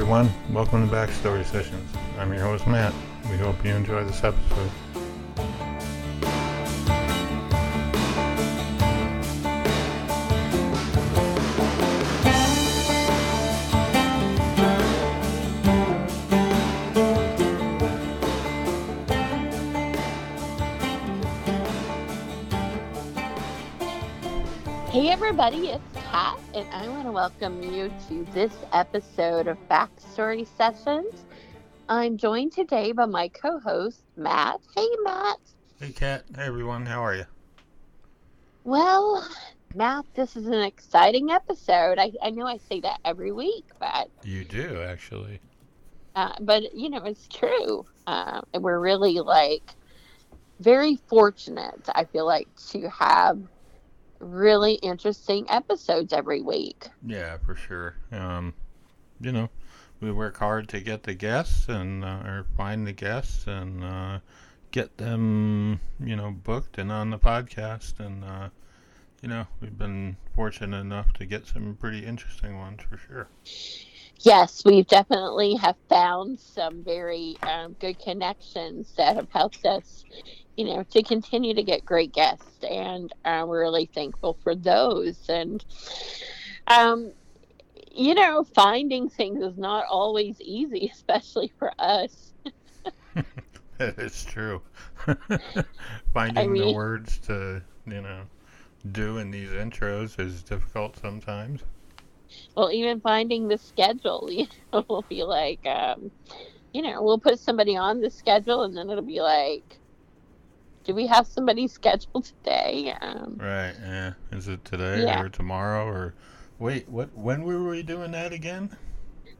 everyone. Welcome to Backstory Sessions. I'm your host, Matt. We hope you enjoy this episode. Hey everybody, and I want to welcome you to this episode of Backstory Sessions. I'm joined today by my co-host Matt. Hey Matt. Hey, Kat. Hey, everyone. How are you? Well, Matt, this is an exciting episode. I, I know I say that every week, but You do, actually. uh, but you know it's true. Uh, and we're really like very fortunate. I feel like to have really interesting episodes every week. Yeah, for sure. Um, you know, we work hard to get the guests and uh, or find the guests and uh, get them, you know, booked and on the podcast. And uh, you know, we've been fortunate enough to get some pretty interesting ones for sure. Yes, we definitely have found some very um, good connections that have helped us, you know, to continue to get great guests, and uh, we're really thankful for those. And, um, you know, finding things is not always easy, especially for us. That is true. Finding the mean- words to, you know, do in these intros is difficult sometimes. Well, even finding the schedule, you know, will be like, um, you know, we'll put somebody on the schedule, and then it'll be like, do we have somebody scheduled today? Um, Right, yeah. Is it today Yeah. or tomorrow or wait, what when were we doing that again?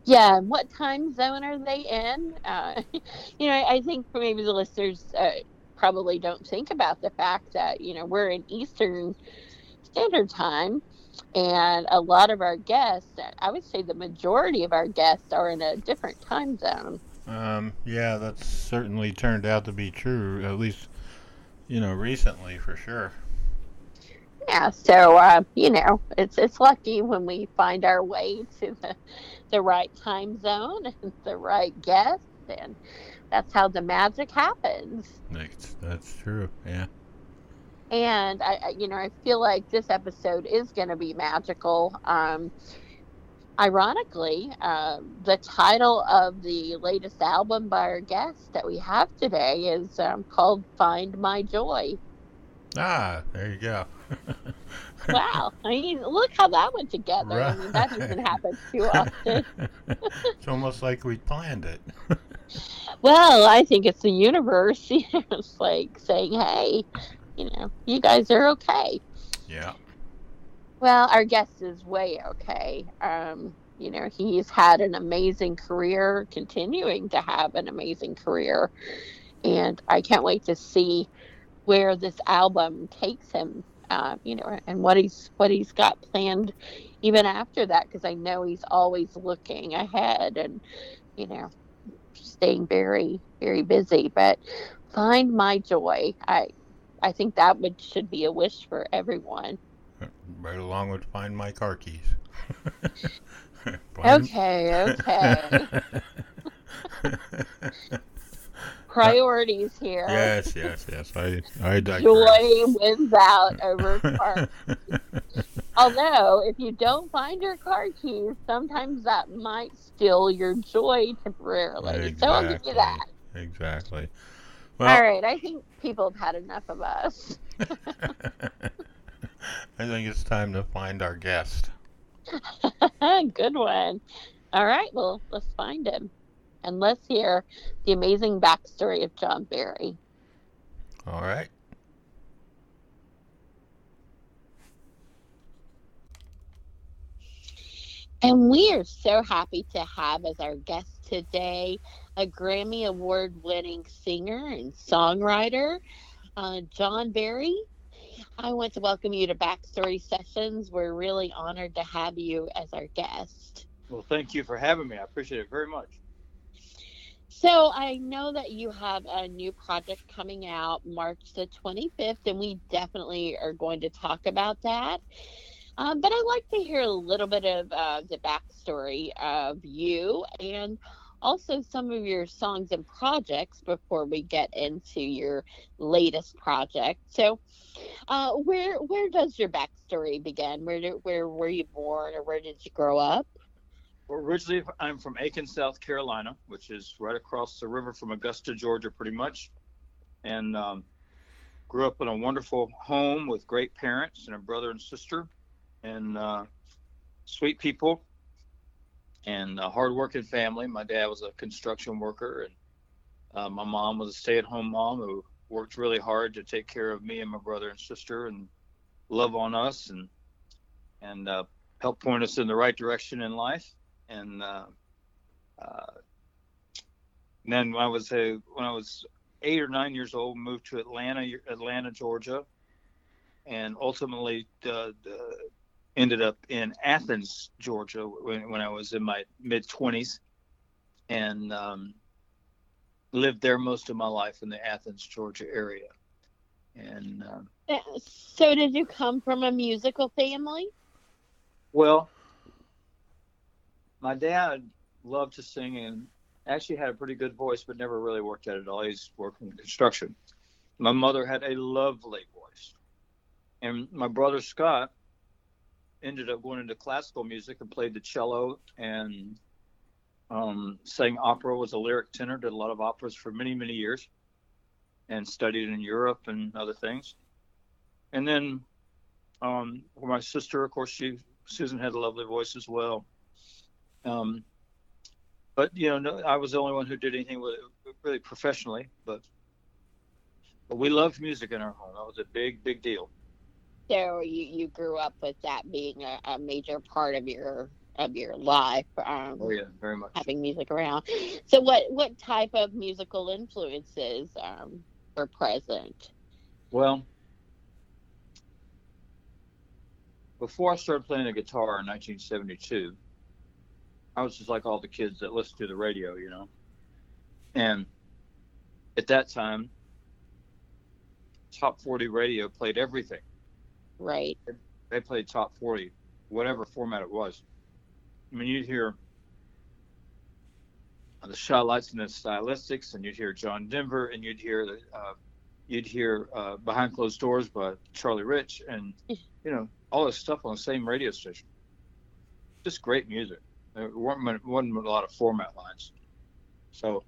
Yeah, what time zone are they in? Uh, you know, I think maybe the listeners uh, probably don't think about the fact that you know we're in Eastern Standard Time, and a lot of our guests, I would say the majority of our guests, are in a different time zone. Um, yeah, that's certainly turned out to be true, at least you know, recently for sure. Yeah, so uh, you know, it's it's lucky when we find our way to the the right time zone and the right guest, and that's how the magic happens. That's, that's true. Yeah. And I, I you know I feel like this episode is going to be magical. Um, ironically, uh, the title of the latest album by our guest that we have today is um, called "Find My Joy." Ah, there you go. Wow! I mean, look how that went together. I mean, that doesn't happen too often. it's almost like we planned it. Well, I think it's the universe. You know, it's like saying, "Hey, you know, you guys are okay." Yeah. Well, our guest is way okay. Um, you know, he's had an amazing career, continuing to have an amazing career, and I can't wait to see where this album takes him. Uh, you know, and what he's what he's got planned, even after that, because I know he's always looking ahead and, you know, staying very very busy. But find my joy. I, I think that would should be a wish for everyone. Right along with find my car keys. Okay, okay. Priorities here. yes, yes, yes. I I digress. Joy wins out over car. Although, if you don't find your car keys, sometimes that might steal your joy temporarily. So I'll give you that. Exactly. All Well, right, I think people have had enough of us. I think it's time to find our guest. Good one. All right, well, let's find him. And let's hear the amazing backstory of John Berry. All right. And we are so happy to have as our guest today a Grammy Award winning singer and songwriter, uh, John Berry. I want to welcome you to Backstory Sessions. We're really honored to have you as our guest. Well, thank you for having me. I appreciate it very much. So I know that you have a new project coming out March the 25th, and we definitely are going to talk about that. Um, but I'd like to hear a little bit of uh, the backstory of you and also some of your songs and projects before we get into your latest project. So, uh, where where does your backstory begin? Where where were you born, or where did you grow up? Well, originally, I'm from Aiken, South Carolina, which is right across the river from Augusta, Georgia, pretty much, and um, grew up in a wonderful home with great parents and a brother and sister, and uh, sweet people and a hardworking family. My dad was a construction worker, and uh, my mom was a stay-at-home mom who worked really hard to take care of me and my brother and sister and love on us and and uh, help point us in the right direction in life. And uh, uh then when I was a, when I was eight or nine years old, moved to Atlanta, Atlanta, Georgia, and ultimately ended up in Athens, Georgia, when, when I was in my mid 20s, and um, lived there most of my life in the Athens, Georgia area. And uh, so, did you come from a musical family? Well, my dad loved to sing and actually had a pretty good voice, but never really worked at it all. He's worked in construction. My mother had a lovely voice, and my brother Scott ended up going into classical music and played the cello and um, sang opera, was a lyric tenor, did a lot of operas for many, many years, and studied in Europe and other things. And then um, my sister, of course, she Susan had a lovely voice as well. Um, but you know, no, I was the only one who did anything with it really professionally. But but we loved music in our home. That was a big, big deal so you, you grew up with that being a, a major part of your of your life. Um, oh yeah, very much. Having music around. So what what type of musical influences um, were present? Well, before I started playing the guitar in 1972, I was just like all the kids that listen to the radio, you know. And at that time, top 40 radio played everything Right. They played top 40, whatever format it was. I mean, you'd hear the Chi-Lites and the stylistics, and you'd hear John Denver, and you'd hear the, uh, you'd hear uh, Behind Closed Doors by Charlie Rich, and you know all this stuff on the same radio station. Just great music. There weren't, wasn't a lot of format lines, so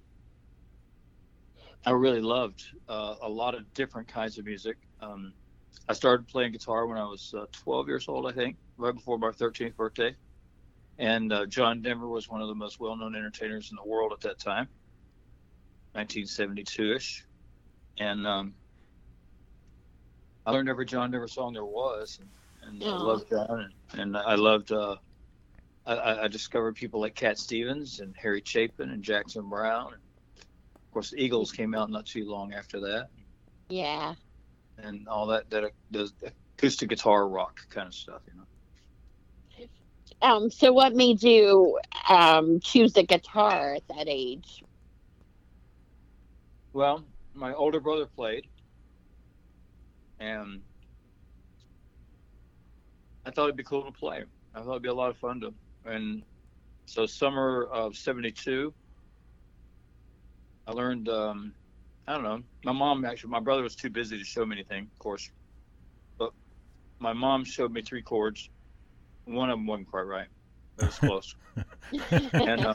I really loved uh, a lot of different kinds of music. Um, I started playing guitar when I was uh, 12 years old, I think, right before my 13th birthday. And uh, John Denver was one of the most well-known entertainers in the world at that time, 1972ish. And um, I learned every John Denver song there was, and, and I loved John, and, and I loved. Uh, I, I, discovered people like Cat Stevens and Harry Chapin and Jackson Browne. And of course, the Eagles came out not too long after that. Yeah and all that that the acoustic guitar rock kind of stuff, you know. Um, so what made you um, choose the guitar at that age? Well, my older brother played, and I thought it'd be cool to play. I thought it'd be a lot of fun to, and so summer of '72, I learned um, I don't know. My mom actually, my brother was too busy to show me anything, of course. But my mom showed me three chords. One of them wasn't quite right. It was close. and uh,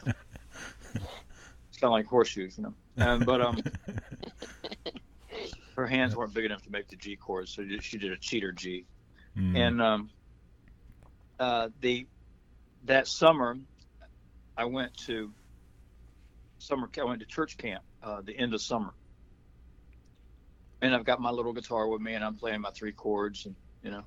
it's kind of like horseshoes, you know. And but um, her hands weren't big enough to make the G chords, so she did a cheater G. Mm. And um, uh, the that summer, I went to summer. I went to church camp uh, the end of summer and I've got my little guitar with me, and I'm playing my three chords, and you know,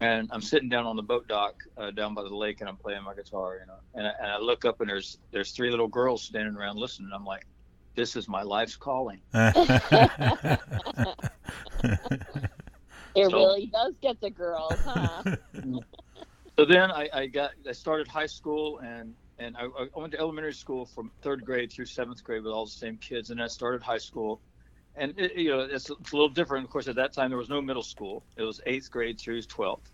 and I'm sitting down on the boat dock uh, down by the lake, and I'm playing my guitar, you know, and I, and I look up, and there's there's three little girls standing around listening. I'm like, this is my life's calling. it so, really does get the girls, huh? so then I, I got I started high school and and I, I, went to elementary school from third grade through seventh grade with all the same kids, and I started high school and it, you know it's, it's, a little different. Of course, at that time there was no middle school; it was eighth grade through twelfth.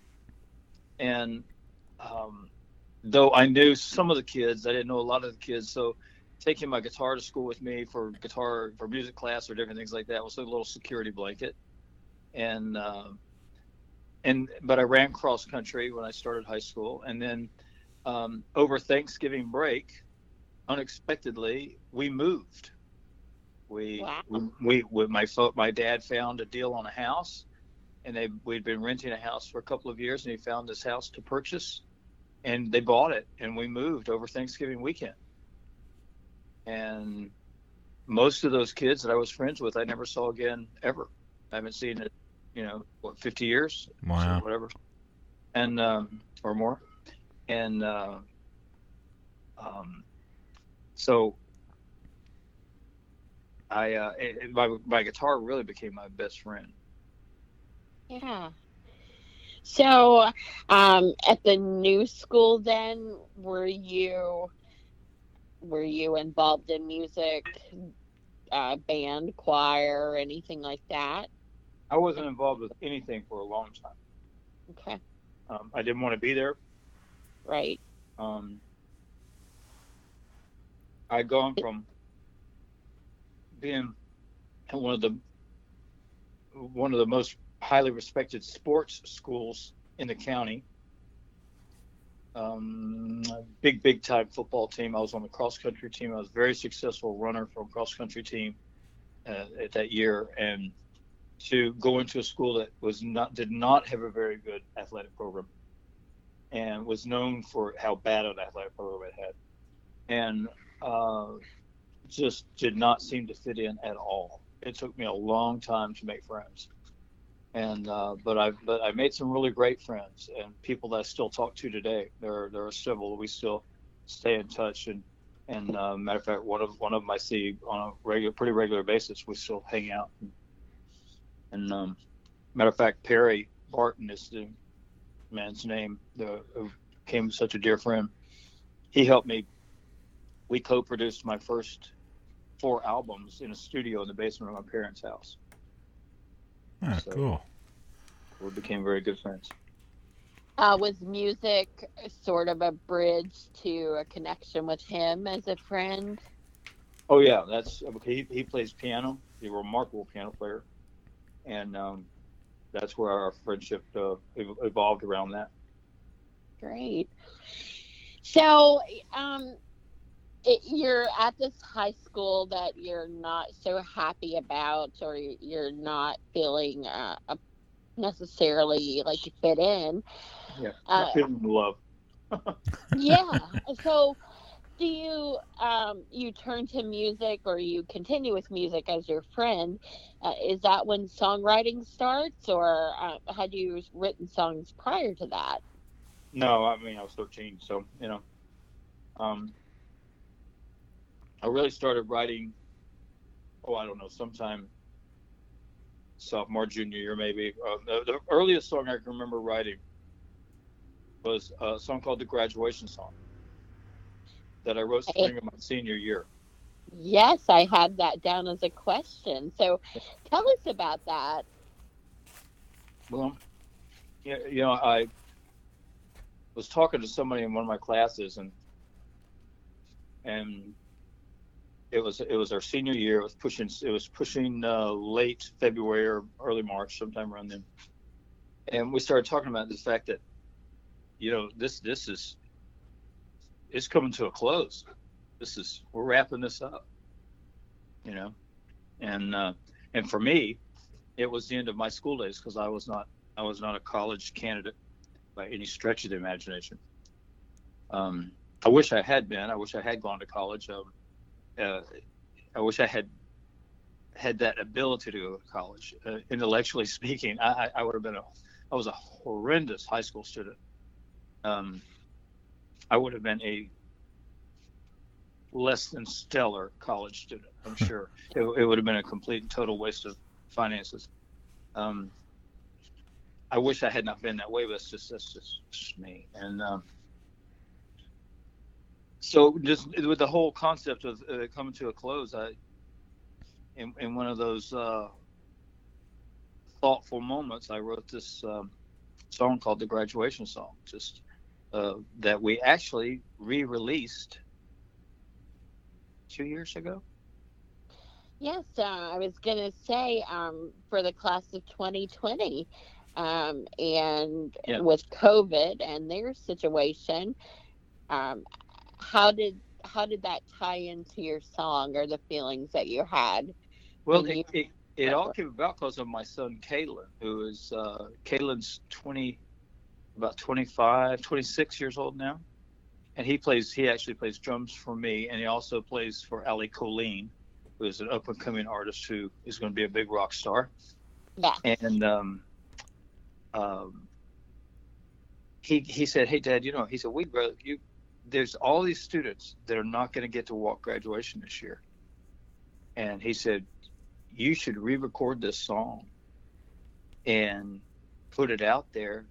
and um, though I knew some of the kids, I didn't know a lot of the kids. So taking my guitar to school with me for guitar for music class or different things like that was a little security blanket. And uh, and but I ran cross country when I started high school, and then um, over Thanksgiving break, unexpectedly we moved. We, Wow. we, we, we my fo- my dad found a deal on a house, and they we'd been renting a house for a couple of years, and he found this house to purchase, and they bought it, and we moved over Thanksgiving weekend. And most of those kids that I was friends with, I never saw again ever. I haven't seen it, you know, what 50 years, Wow. whatever, and um, or more, and uh, um, so I uh, it, it- my my guitar really became my best friend. Yeah. So, um, at the new school, then were you were you involved in music, uh, band, choir, anything like that? I wasn't involved with anything for a long time. Okay, Um, I didn't want to be there. right. Um, I'd gone from at one of the one of the most highly respected sports schools in the county. Um, big, big time football team. I was on the cross country team. I was a very successful runner for a cross country team uh, at that year, and to go into a school that was not did not have a very good athletic program and was known for how bad an athletic program it had, and uh, just did not seem to fit in at all. It took me a long time to make friends, and uh, but I but I made some really great friends and people that I still talk to today. There there are several we still stay in touch and. And uh, matter of fact, one of one of them I see on a regular, pretty regular basis. We still hang out. And, and um, matter of fact, Perry Barton is the man's name, the became such a dear friend. He helped me. We co-produced my first four albums in a studio in the basement of my parents' house. Ah, So- cool. We became very good friends. Uh, was music sort of a bridge to a connection with him as a friend? Oh yeah, that's he. He plays piano. He's a remarkable piano player, and um, that's where our friendship uh, evolved around that. Great. So, um, it, you're at this high school that you're not so happy about, or you're not feeling uh, necessarily like you fit in. Yeah, Uh, feeling love. Yeah. so, do you um, you turn to music, or you continue with music as your friend? Uh, is that when songwriting starts, or uh, had you written songs prior to that? No, I mean I was 13, so you know, um, I really started writing. Oh, I don't know, sometime sophomore, junior year, maybe. Uh, the, the earliest song I can remember writing was a song called "The Graduation Song" that I wrote spring of my senior year. Yes, I had that down as a question. So tell us about that. Well, yeah, you know, I was talking to somebody in one of my classes, and and it was it was our senior year. It was pushing it was pushing uh, late February or early March, sometime around then. And we started talking about the fact that, you know, this this is it's coming to a close. This is we're wrapping this up. You know, and uh, and for me, it was the end of my school days because I was not I was not a college candidate by any stretch of the imagination. Um, I wish I had been. I wish I had gone to college. Uh, I wish I had had that ability to go to college. Uh, intellectually speaking, I, I, would have been a I was a horrendous high school student. Um, I would have been a less than stellar college student. I'm sure it, it would have been a complete and total waste of finances. Um, I wish I had not been that way, but it's just that's just, just me. And um, so, just with the whole concept of uh, coming to a close, I, in, in one of those uh, thoughtful moments, I wrote this um, song called the graduation song, just uh, that we actually re-released two years ago. Yes, uh, I was going to say um, for the class of 2020, um, and Yeah. with COVID and their situation, um, how did how did that tie into your song or the feelings that you had? Well, it, it, it all came about because of my son Kalen, who is uh, Kalen's 20, about 25, 26 years old now, and he plays. He actually plays drums for me, and he also plays for Ali Colleen, who is an up and coming artist who is going to be a big rock star. Yeah. And um, um, he he said, "Hey, Dad, you know," he said, "We you." There's all these students that are not going to get to walk graduation this year, and he said, you should re-record this song and put it out there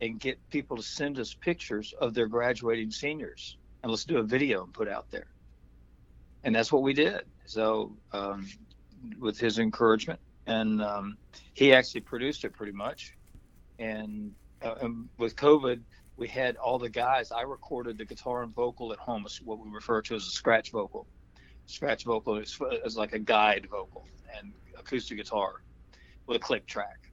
and get people to send us pictures of their graduating seniors. And let's do a video and put out there. And that's what we did. So um, with his encouragement. And um, he actually produced it pretty much. And, uh, and with covid we had all the guys i recorded the guitar and vocal at home what we refer to as a scratch vocal scratch vocal is, is like a guide vocal and acoustic guitar with a click track.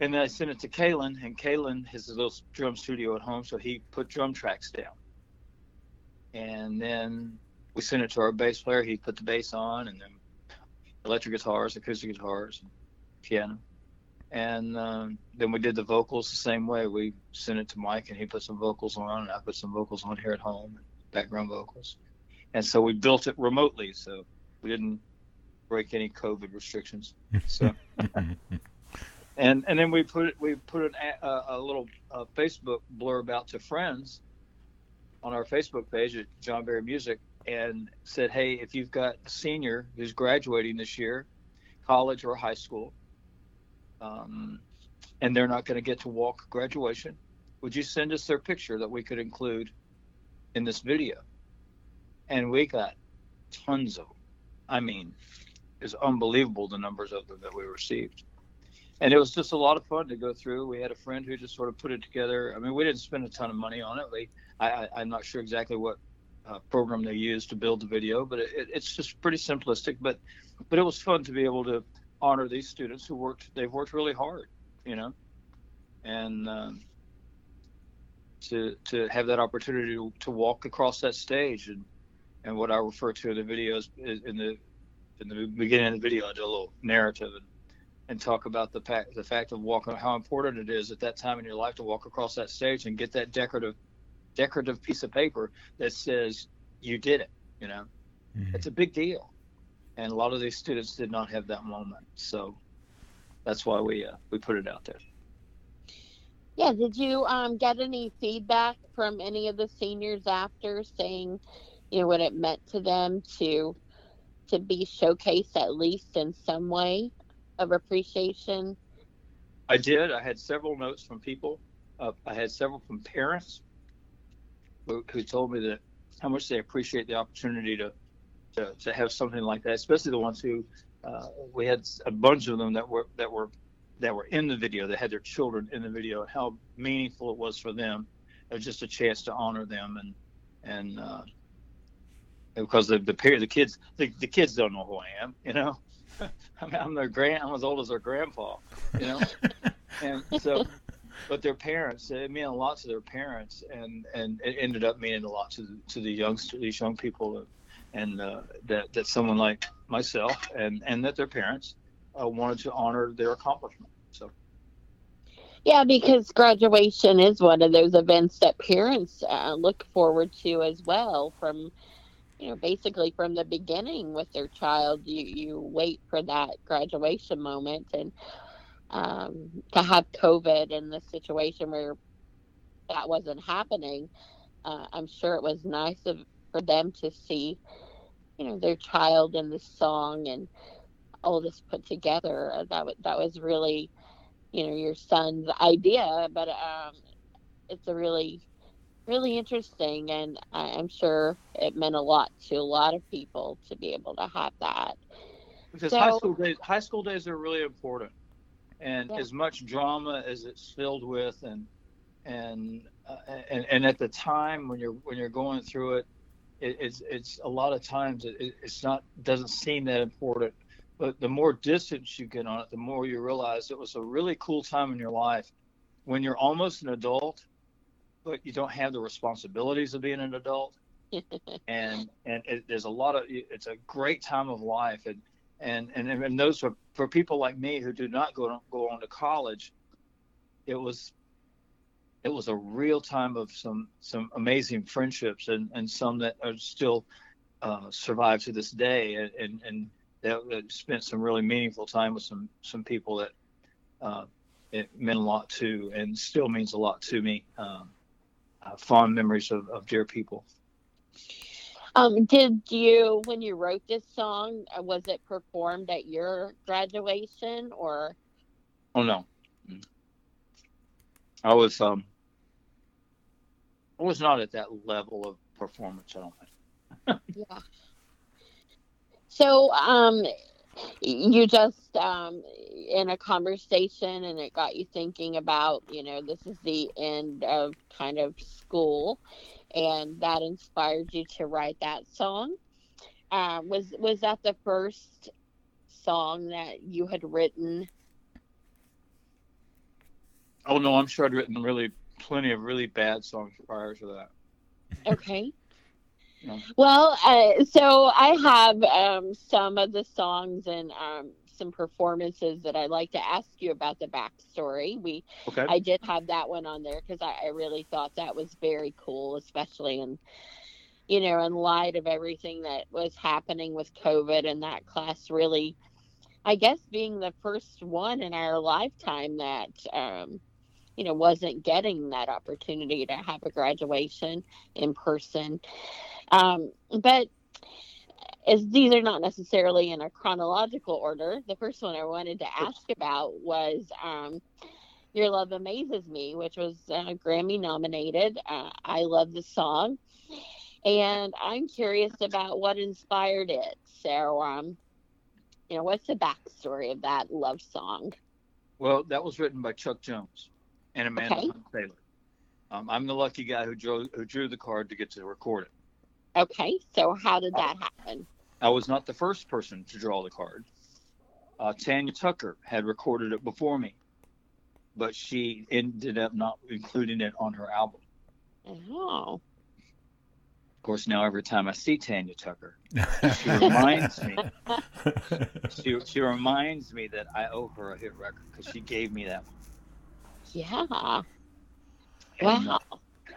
And then I sent it to Kalen, and Kalen has a little drum studio at home, so he put drum tracks down. And then we sent it to our bass player. He put the bass on, and then electric guitars, acoustic guitars, piano. And um, then we did the vocals the same way. We sent it to Mike, and he put some vocals on, and I put some vocals on here at home, background vocals. And so we built it remotely so we didn't break any covid restrictions. So. And and then we put it we put an, a, a little uh, facebook blurb out to friends on our facebook page at john berry music and said hey if you've got a senior who's graduating this year college or high school um, and they're not going to get to walk graduation would you send us their picture that we could include in this video and we got tons of them. I mean, it's unbelievable the numbers of them that we received. And it was just a lot of fun to go through. We had a friend who just sort of put it together. I mean, we didn't spend a ton of money on it. We, I, I, I'm not sure exactly what uh, program they used to build the video, but it, it's just pretty simplistic. But, but it was fun to be able to honor these students who worked. They've worked really hard, you know, and um, to to have that opportunity to, to walk across that stage and and what I refer to in the videos in the in the beginning of the video, I do a little narrative and, and talk about the fact the fact of walking, how important it is at that time in your life to walk across that stage and get that decorative decorative piece of paper that says you did it. You know, Mhm. it's a big deal, and a lot of these students did not have that moment, so that's why we uh, we put it out there. Yeah, did you um, get any feedback from any of the seniors after saying, you know, what it meant to them to to be showcased at least in some way of appreciation? I did. I had several notes from people. Uh, I had several from parents who, who told me that how much they appreciate the opportunity to to, to have something like that, especially the ones who uh, we had a bunch of them that were that were that were in the video that had their children in the video how meaningful it was for them. It was just a chance to honor them and and uh, because the the, the kids the, the kids don't know who I am, you know. I mean, I'm their grand. I'm as old as their grandpa, you know. and so, but their parents, it meant a lot to their parents, and and it ended up meaning a lot to the, to the youngsters, these young people, and uh, that that someone like myself and and that their parents uh, wanted to honor their accomplishment. So Yeah, because graduation is one of those events that parents uh, look forward to as well. From you know, basically from the beginning with their child, you you wait for that graduation moment, and um, to have COVID and the situation where that wasn't happening, uh, I'm sure it was nice of, for them to see, you know, their child in the song and all this put together. Uh, that wa- that was really you know your son's idea but um it's a really really interesting and I- i'm sure it meant a lot to a lot of people to be able to have that because So- high school days high school days are really important. and Yeah. as much drama as it's filled with, and and uh, and and at the time when you're when you're going through it, it it's it's a lot of times it, it- it's not doesn't seem that important. But the more distance you get on it, the more you realize it was a really cool time in your life when you're almost an adult, but you don't have the responsibilities of being an adult and and it, there's a lot of it's a great time of life and and and, and those for, for people like me who do not go to, go on to college it was it was a real time of some some amazing friendships and and some that are still uh, survive to this day and and, and that, that spent some really meaningful time with some some people that uh, it meant a lot to and still means a lot to me um, uh, fond memories of, of dear people Um, did you, when you wrote this song, uh, was it performed at your graduation or? Oh no. Mm. I was um I was not at that level of performance, I don't think. Yeah. So, um, you just um in a conversation, and it got you thinking about, you know, this is the end of kind of school, and that inspired you to write that song. Um, was was that the first song that you had written? Oh no, I'm sure I'd written really plenty of really bad songs prior to that. Okay. No. Well, uh, so I have um, some of the songs and um, some performances that I'd like to ask you about the backstory. We, Okay. I did have that one on there because I, I really thought that was very cool, especially in, you know, in light of everything that was happening with COVID and that class really, I guess, being the first one in our lifetime that, um, you know, wasn't getting that opportunity to have a graduation in person. Um, but as these are not necessarily in a chronological order, the first one I wanted to ask about was um, Your Love Amazes Me, which was uh, Grammy nominated. Uh, I love the song. And I'm curious about what inspired it. So, um, you know, what's the backstory of that love song? Well, that was written by Chuck Jones and Amanda Okay. Taylor. Um, I'm the lucky guy who drew who drew the card to get to record it. Okay, so how did that happen? I was not the first person to draw the card. Uh, Tanya Tucker had recorded it before me, but she ended up not including it on her album. Oh, Of course, now every time I see Tanya Tucker, she reminds me. She, she reminds me that I owe her a hit record because she gave me that. Yeah. Wow.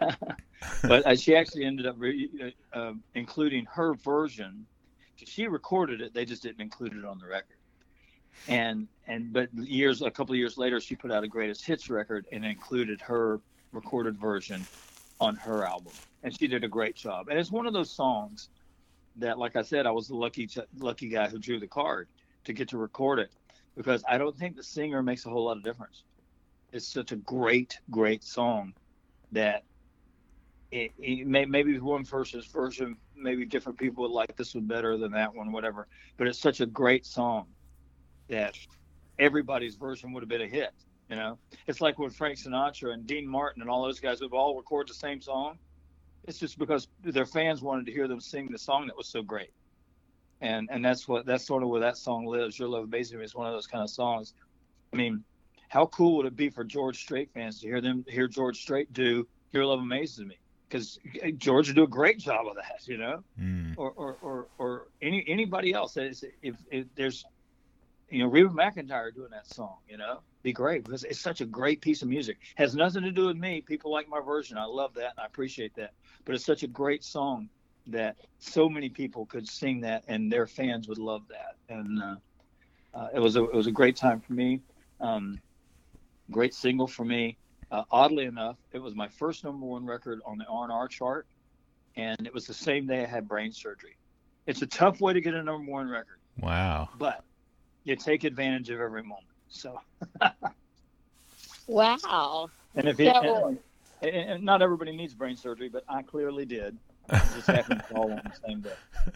but uh, she actually ended up re- uh, um, including her version. She recorded it; they just didn't include it on the record. And and but years, a couple of years later, she put out a greatest hits record and included her recorded version on her album, and she did a great job. And it's one of those songs that, like I said, I was the lucky lucky guy who drew the card to get to record it because I don't think the singer makes a whole lot of difference. It's such a great, great song that it, it may, maybe one person's version, maybe different people would like this one better than that one, whatever. But it's such a great song that everybody's version would have been a hit. You know, it's like when Frank Sinatra and Dean Martin and all those guys would all record the same song. It's just because their fans wanted to hear them sing the song that was so great. And and that's what that's sort of where that song lives. Your Love Amazes Me is one of those kind of songs. I mean, how cool would it be for George Strait fans to hear them hear George Strait do Your Love Amazes Me? Because George would do a great job of that, you know, Mm. or or, or, or any anybody else. If, if, if there's, you know, Reba McEntire doing that song, you know, be great because it's such a great piece of music. Has nothing to do with me. People like my version. I love that and I appreciate that. But it's such a great song that so many people could sing that and their fans would love that. And uh, uh, it was a it was a great time for me. Um, great single for me. Uh, oddly enough, it was my first number one record on the R&R chart, and it was the same day I had brain surgery. It's a tough way to get a number one record, Wow. but you take advantage of every moment. So, Wow. and if it, So- and, and not everybody needs brain surgery, but I clearly did. It just happened to all on the same day.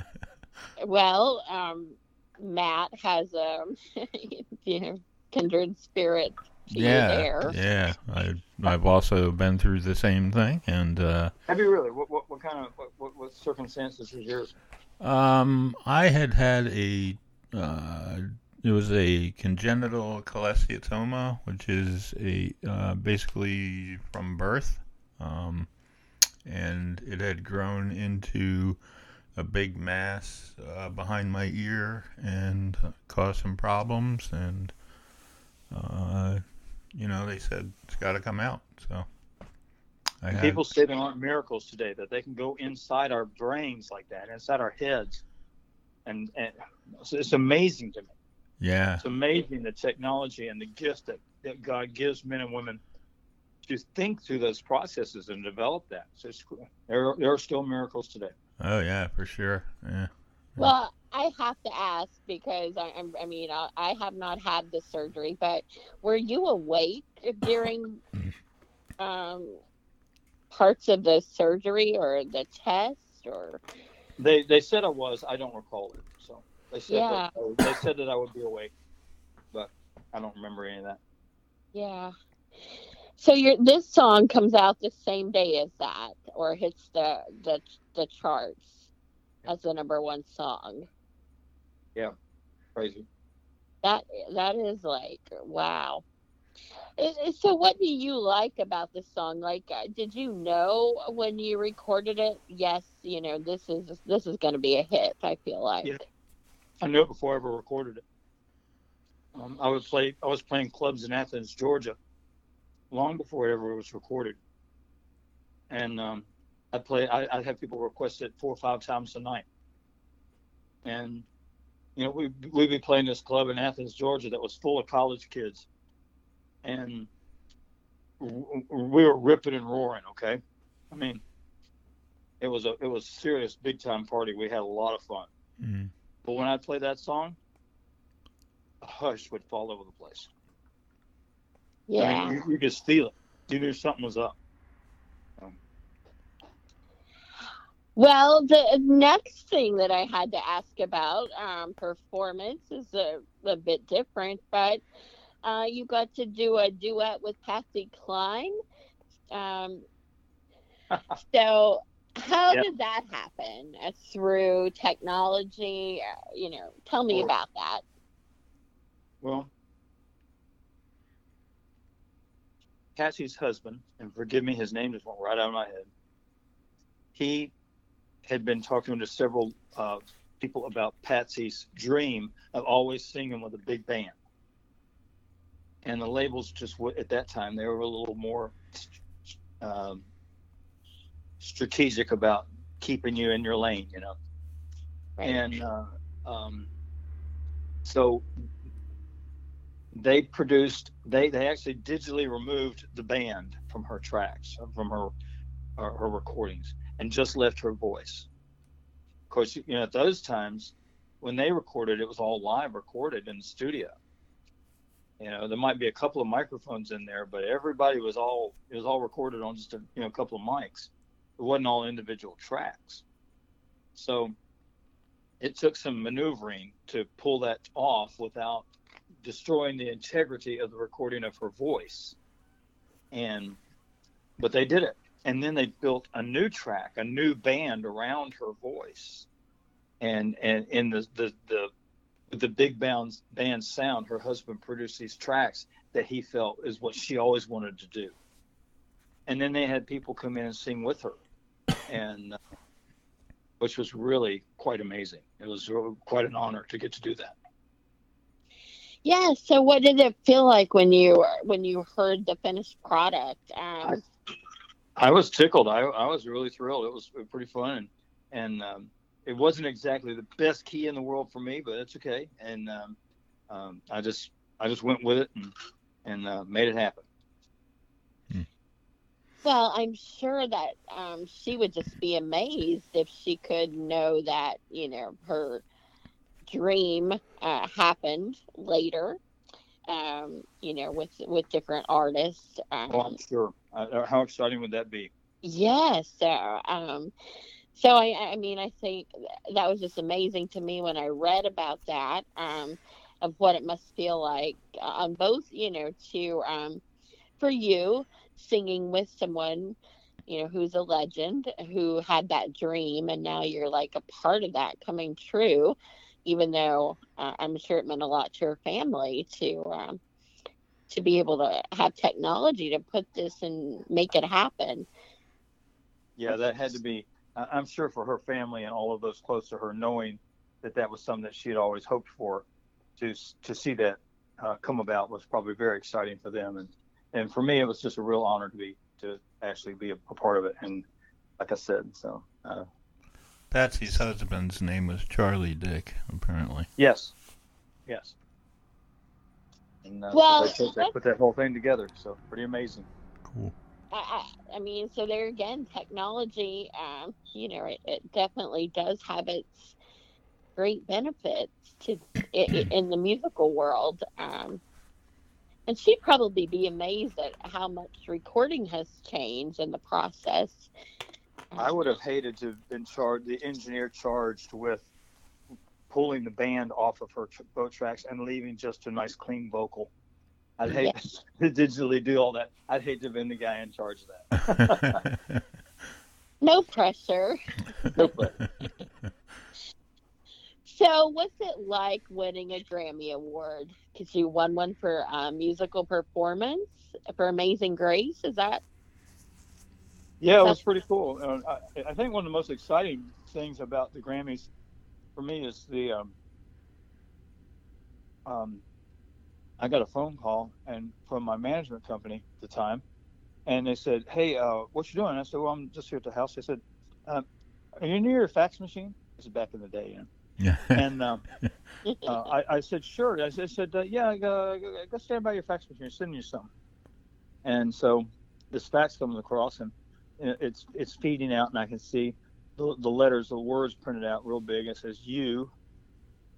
Well, um, Matt has um, you know kindred spirits to you Yeah, there. yeah. I I've also been through the same thing, and uh, Have you really? What what, what kind of what, what, what circumstances was yours? um, I had had a uh, it was a congenital cholesteatoma, which is a uh, basically from birth, um, and it had grown into a big mass uh, behind my ear and caused some problems and. Uh, you know, they said it's got to come out. So I had, people say there aren't miracles today that they can go inside our brains like that, inside our heads, and and it's, it's amazing to me. yeah, It's amazing the technology and the gift that, that God gives men and women to think through those processes and develop that. So it's, there are, there are still miracles today. oh yeah, for sure. Yeah, Well, I have to ask because I, I'm- mean, I, I have not had the surgery, but were you awake during um, parts of the surgery or the test or? They they said I was. I don't recall it. So they said Yeah. that they said that I would be awake, but I don't remember any of that. Yeah. So your this song comes out the same day as that, or hits the the the charts as the number one song. Yeah, crazy. That that is like wow. It, it- so what do you like about this song? Like, uh, did you know when you recorded it? Yes, you know this is this is going to be a hit. I feel like. Yeah. I knew it before I ever recorded it. Um, I was play I was playing clubs in Athens, Georgia, long before it ever was recorded. And um, I play I, I'd have people request it four or five times a night. And you know, we we'd be playing this club in Athens, Georgia that was full of college kids. And w- w- we were ripping and roaring, okay? I mean, it was a it was a serious big time party. We had a lot of fun. mm. But when I play that song, a hush would fall over the place. Yeah. I mean, you, you just feel it. You knew something was up. Well, the next thing that I had to ask about um, performance is a, a bit different, but uh, you got to do a duet with Patsy Cline. Um, so, how Yep. did that happen? Uh, through technology? Uh, you know, tell me about that. Well, Patsy's husband, and forgive me, his name just went right out of my head. He had been talking to several uh, people about Patsy's dream of always singing with a big band. And the labels just at that time they were a little more um, strategic about keeping you in your lane, you know. Right. And uh, um, so they produced they they actually digitally removed the band from her tracks from her her, her recordings and just left her voice of course you know at those times when they recorded it was all live recorded in the studio you know there might be a couple of microphones in there but everybody was all it was all recorded on just a you know a couple of mics it wasn't all individual tracks so it took some maneuvering to pull that off without destroying the integrity of the recording of her voice. And but they did it. And then they built a new track, a new band around her voice. And and in the the the the big band band sound, her husband produced these tracks that he felt is what she always wanted to do. And then they had people come in and sing with her, and uh, which was really quite amazing. It was really quite an honor to get to do that. Yeah. So, what did it feel like when you when you heard the finished product? Um, I was tickled. I, I was really thrilled. It was pretty fun, and, and um, it wasn't exactly the best key in the world for me, but it's okay. And um, um, I just I just went with it and and uh, made it happen. Well, I'm sure that um, she would just be amazed if she could know that you know her dream uh, happened later. Um, you know, with with different artists. Um, Well, I'm sure. Uh, how exciting would that be? Yes. So, um, so I, I mean, I think that was just amazing to me when I read about that. Um, of what it must feel like on both, you know, to um, for you singing with someone, you know, who's a legend, who had that dream, and now you're like a part of that coming true. Even though uh, I'm sure it meant a lot to her family to um, to be able to have technology to put this and make it happen. Yeah, that had to be. I'm sure for her family and all of those close to her, knowing that that was something that she had always hoped for, to to see that uh, come about was probably very exciting for them, and and for me it was just a real honor to be to actually be a, a part of it, and like I said, so. Uh, Patsy's husband's name was Charlie Dick, apparently. Yes, yes. And uh, Well, so they, put, they put that whole thing together, so pretty amazing. Cool. I, I, I mean, so there again, technology, um, you know, it, it definitely does have its great benefits to i i in the musical world. Um, and she'd probably be amazed at how much recording has changed in the process. I would have hated to have been charged, the engineer charged with pulling the band off of her tr- boat tracks and leaving just a nice clean vocal. I'd hate Yes. to digitally do all that. I'd hate to have been the guy in charge of that. No pressure. No question. So, what's it like winning a Grammy Award? Because you won one for um, musical performance for Amazing Grace. Is that Yeah, it was pretty cool. Uh, I, I think one of the most exciting things about the Grammys for me is the um, um, I got a phone call and from my management company at the time, and they said, "Hey, uh, what you doing?" I said, "Well, I'm just here at the house." They said, uh, "Are you near your fax machine?" This is back in the day, you know. yeah. And um, uh, I, I said, "Sure." I said, I said uh, "Yeah, go, go stand by your fax machine. Send you something." And so this fax comes across, and it's it's feeding out, and I can see the, the letters, the words printed out real big. It says, "You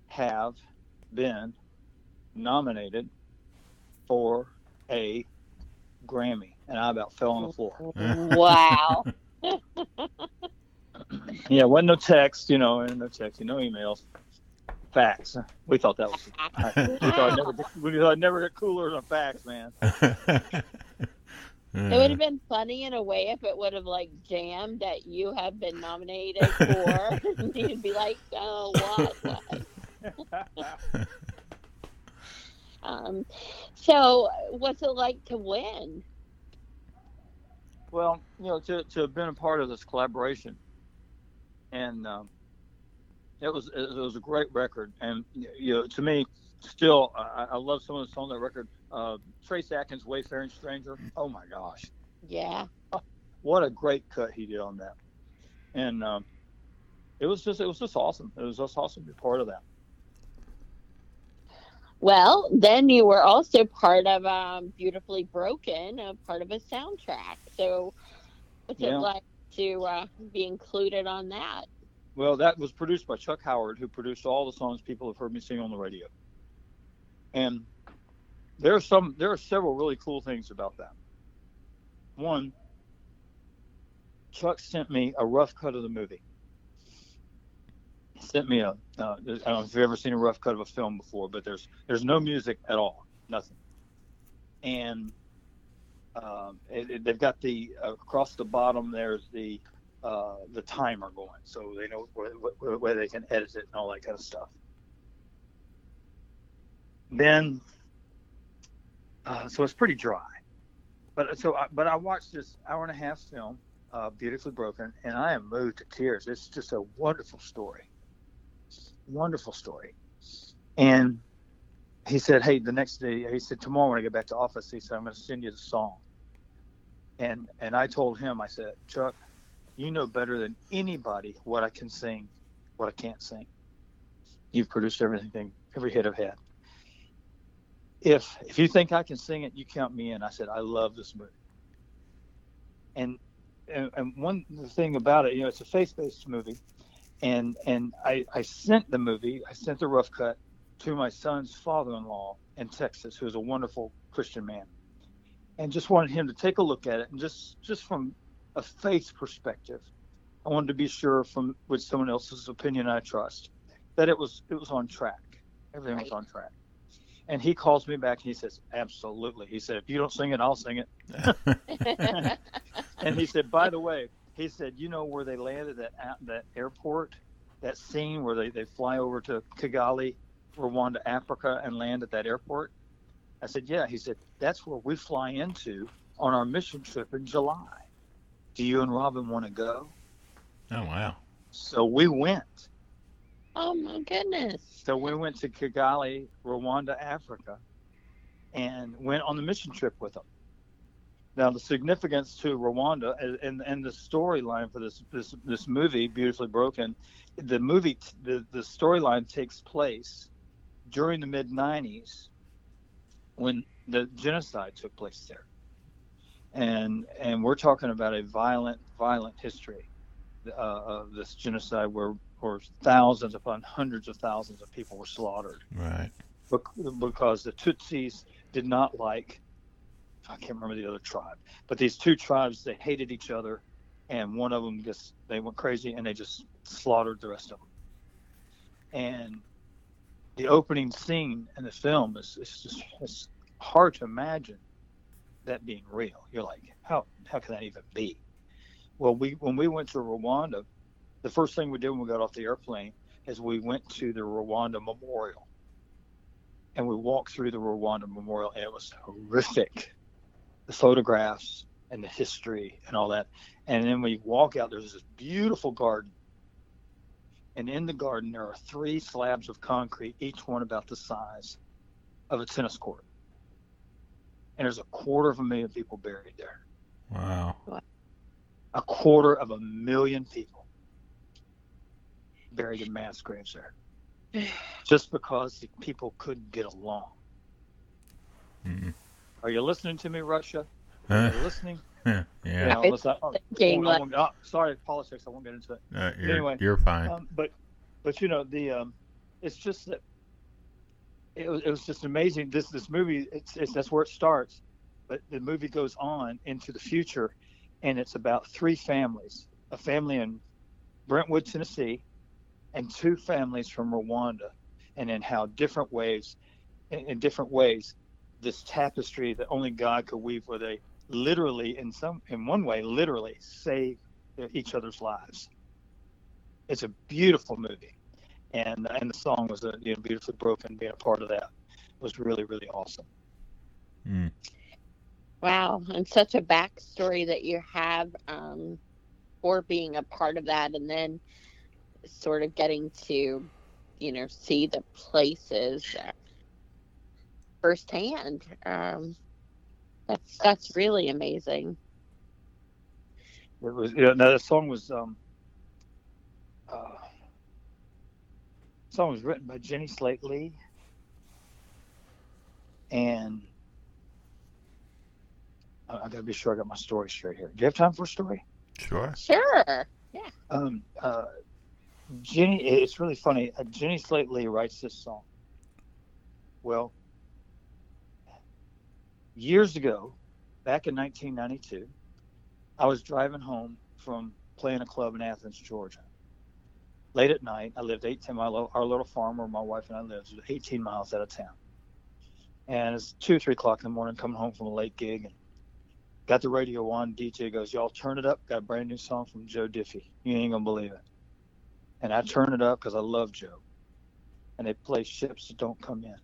have been nominated for a Grammy," and I about fell on the floor. wow? Yeah, wasn't no text, you know, and no text, no emails, Fax. We thought that was. we thought I'd never, get- we thought I'd never get cooler than a fax, man. It would have been funny in a way if it would have like jammed that you have been nominated for. You'd be like, oh, what? what? Um, so, what's it like to win? Well, you know, to, to have been a part of this collaboration, and um, it was it was a great record. And you know, to me, still, I, I love some of the songs on that record. Uh, Trace Atkins, "Wayfaring Stranger." Oh my gosh, Yeah. what a great cut he did on that. And um, it was just it was just awesome. It was just awesome to be part of that. Well, then you were also part of um, Beautifully Broken, a part of a soundtrack. So, what's Yeah. it like to uh, be included on that? Well, that was produced by Chuck Howard, who produced all the songs people have heard me sing on the radio. And there are some, there are several really cool things about that. One, Chuck sent me a rough cut of the movie. Sent me a, uh, I don't know if you've ever seen a rough cut of a film before, but there's there's no music at all, nothing. And um, it, it- they've got the across the bottom. There's the uh, the timer going, so they know where, where, where they can edit it and all that kind of stuff. Then, uh, so it's pretty dry. But so, I, but I watched this hour and a half film, uh, beautifully broken, and I am moved to tears. It's just a wonderful story, wonderful story. And he said, "Hey, the next day, he said tomorrow when I get back to office, he said I'm going to send you the song." And and I told him, I said, Chuck, you know better than anybody what I can sing, what I can't sing. You've produced everything, every hit I've had. If if you think I can sing it, you count me in. I said, I love this movie. And and, and one thing about it, you know, it's a faith-based movie, and and I I sent the movie, I sent the rough cut to my son's father-in-law in Texas, who's a wonderful Christian man, and just wanted him to take a look at it and just just from a faith perspective, I wanted to be sure from with someone else's opinion I trust that it was it was on track. Everything was on track. And he calls me back and he says, Absolutely. He said, If you don't sing it, I'll sing it. and he said, By the way, he said, You know where they landed at that airport? That scene where they, they fly over to Kigali, Rwanda, Africa, and land at that airport? I said, Yeah. He said, That's where we fly into on our mission trip in July. Do you and Robin want to go? Oh, wow. So we went. Oh my goodness. So we went to Kigali, Rwanda, Africa, and went on the mission trip with them. Now the significance to Rwanda and and the storyline for this this this movie, Beautifully Broken, the movie the the storyline takes place during the mid '90s when the genocide took place there, and and we're talking about a violent violent history uh, of this genocide where where thousands upon hundreds of thousands of people were slaughtered. Right. Because the Tutsis did not like, I can't remember the other tribe, but these two tribes, they hated each other. And one of them just, they went crazy and they just slaughtered the rest of them. And the opening scene in the film is, is just, it's hard to imagine that being real. You're like, how, how can that even be? Well, we, when we went to Rwanda, the first thing we did when we got off the airplane is we went to the Rwanda Memorial. And we walked through the Rwanda Memorial, and it was horrific. The photographs and the history and all that. And then we walk out, there's this beautiful garden. And in the garden, there are three slabs of concrete, each one about the size of a tennis court. And there's a quarter of a million people buried there. Wow. A quarter of a million people buried in mass graves there, just because the people couldn't get along. Mm-hmm. Are you listening to me, Russia? Are you listening? yeah. You know, let's not, oh, oh, oh, sorry, politics. I won't get into it. Uh, you're, anyway, you're fine. Um, but, but you know, the um, it's just that it was, it was just amazing. This this movie, it's, it's that's where it starts, but the movie goes on into the future, and it's about three families: a family in Brentwood, Tennessee, and two families from Rwanda, and in how different ways, in, in different ways, this tapestry that only God could weave, where they literally, in some, in one way, literally save each other's lives. It's a beautiful movie, and and the song was a you know, beautifully broken. Being a part of that was really really awesome. Mm. Wow, and such a backstory that you have um, for being a part of that, and then sort of getting to, you know, see the places firsthand. Um, that's that's really amazing. It was yeah. Now the song was um, uh, song was written by Jenny Slate Lee, and I, I got to be sure I got my story straight here. Do you have time for a story? Sure. Sure. Yeah. Um, uh, Jenny, it's really funny. Uh, Jenny Slate Lee writes this song. Well, years ago, back in 1992, I was driving home from playing a club in Athens, Georgia. Late at night, I lived 18 miles, our little farm where my wife and I lived was 18 miles out of town. And it's two, three o'clock in the morning, coming home from a late gig, and got the radio on. DJ goes, "Y'all turn it up. Got a brand new song from Joe Diffie. You ain't gonna believe it." And I turn it up because I love Joe. And they play ships that don't come in.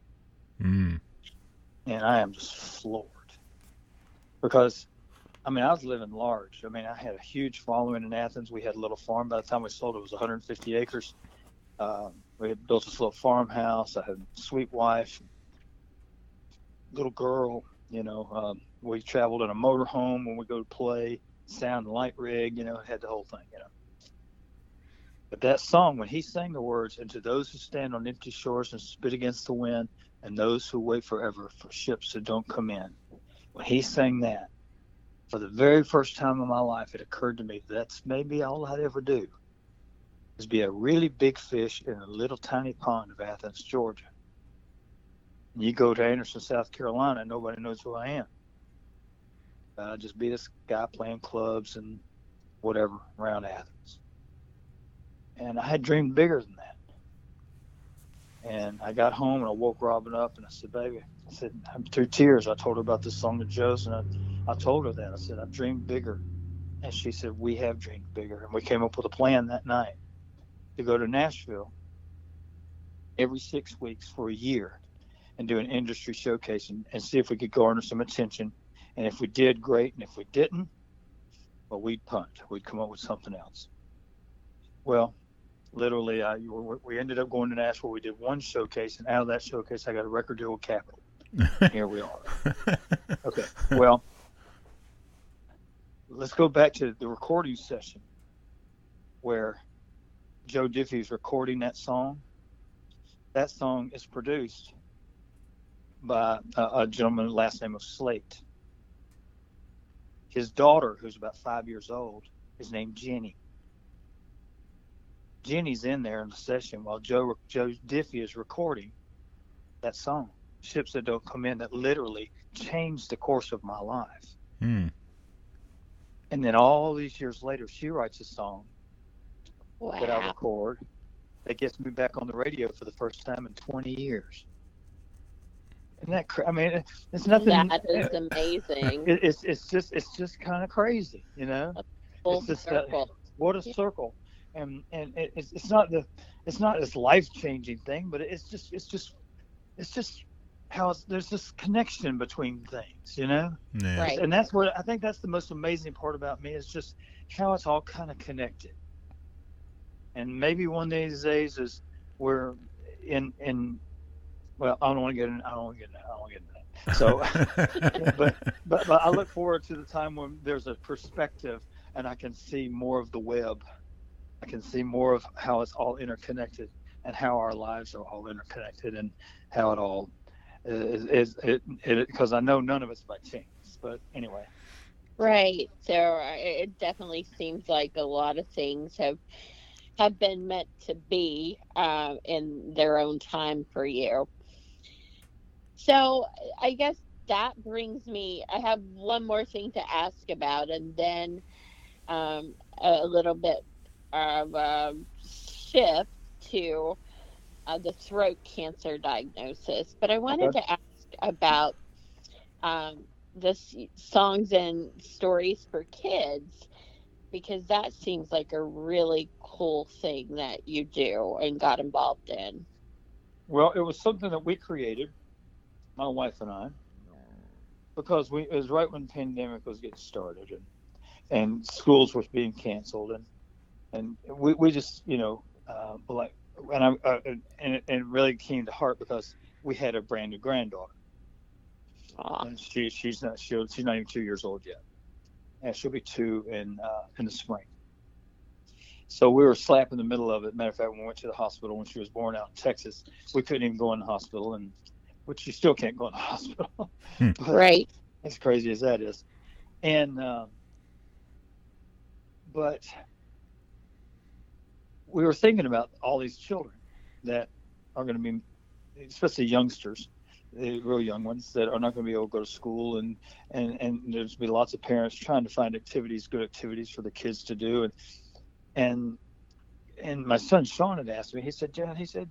Mm. And I am just floored because, I mean, I was living large. I mean, I had a huge following in Athens. We had a little farm. By the time we sold it, it was 150 acres. Um, we had built this little farmhouse. I had a sweet wife, little girl. You know, um, we traveled in a motorhome when we go to play, sound and light rig. You know, had the whole thing. You know, but that song, when he sang the words, and to those who stand on empty shores and spit against the wind, and those who wait forever for ships that don't come in, when he sang that, for the very first time in my life, it occurred to me that's maybe all I'd ever do is be a really big fish in a little tiny pond of Athens, Georgia. And you go to Anderson, South Carolina, nobody knows who I am. Uh, just be this guy playing clubs and whatever around Athens and I had dreamed bigger than that. And I got home and I woke Robin up and I said, baby, I said, I'm through tears. I told her about this song of Joe's and I, I told her that. I said, I've dreamed bigger. And she said, we have dreamed bigger. And we came up with a plan that night to go to Nashville every six weeks for a year and do an industry showcase and, and see if we could garner some attention. And if we did, great. And if we didn't, well, we'd punt. We'd come up with something else. Well, literally, I, we ended up going to Nashville. We did one showcase, and out of that showcase, I got a record deal with Capitol. Here we are. Okay. Well, let's go back to the recording session where Joe Diffie is recording that song. That song is produced by a, a gentleman last name of Slate. His daughter, who's about five years old, is named Jenny. Jenny's in there in the session while Joe Joe Diffie is recording that song. Ships that don't come in that literally changed the course of my life. Hmm. And then all these years later, she writes a song Wow. that I record that gets me back on the radio for the first time in 20 years. Isn't that? Cra- I mean, it's nothing. That is amazing. it- it's it's just it's just kind of crazy, you know. Full it's just that- circle. What a Yeah. circle, and and it, it's it's not the it's not this life changing thing, but it's just it's just it's just how it's, there's this connection between things, you know. Yeah. Right. And that's what I think that's the most amazing part about me is just how it's all kind of connected. And maybe one of these days is we're in in well, I don't want to get in I don't want to get in I don't want to get in that. So but, but but I look forward to the time when there's a perspective and I can see more of the web. I can see more of how it's all interconnected and how our lives are all interconnected and how it all is, it because I know none of it's by chance. But anyway, Right. So it definitely seems like a lot of things have have been meant to be uh, in their own time for you. So I guess that brings me. I have one more thing to ask about, and then um, a little bit of a shift to uh, the throat cancer diagnosis. But I wanted Okay. to ask about um, the songs and stories for kids because that seems like a really cool thing that you do and got involved in. well, it was something that we created, my wife and I, because we it was right when the pandemic was getting started and and schools were being canceled and and we, we just you know uh, like and I uh, and it, and it really came to heart because we had a brand new granddaughter Aw. and she she's not she, she's not even two years old yet, and she'll be two in uh, in the spring. So we were slap in the middle of it. Matter of fact, when we went to the hospital when she was born out in Texas, we couldn't even go in the hospital, and which you still can't go in the hospital. Hmm. But Right. as crazy as that is, and um, but we were thinking about all these children that are going to be, especially youngsters, the real young ones that are not going to be able to go to school, and and and there's be lots of parents trying to find activities, good activities for the kids to do, and and and my son Sean had asked me. He said, "John, he said,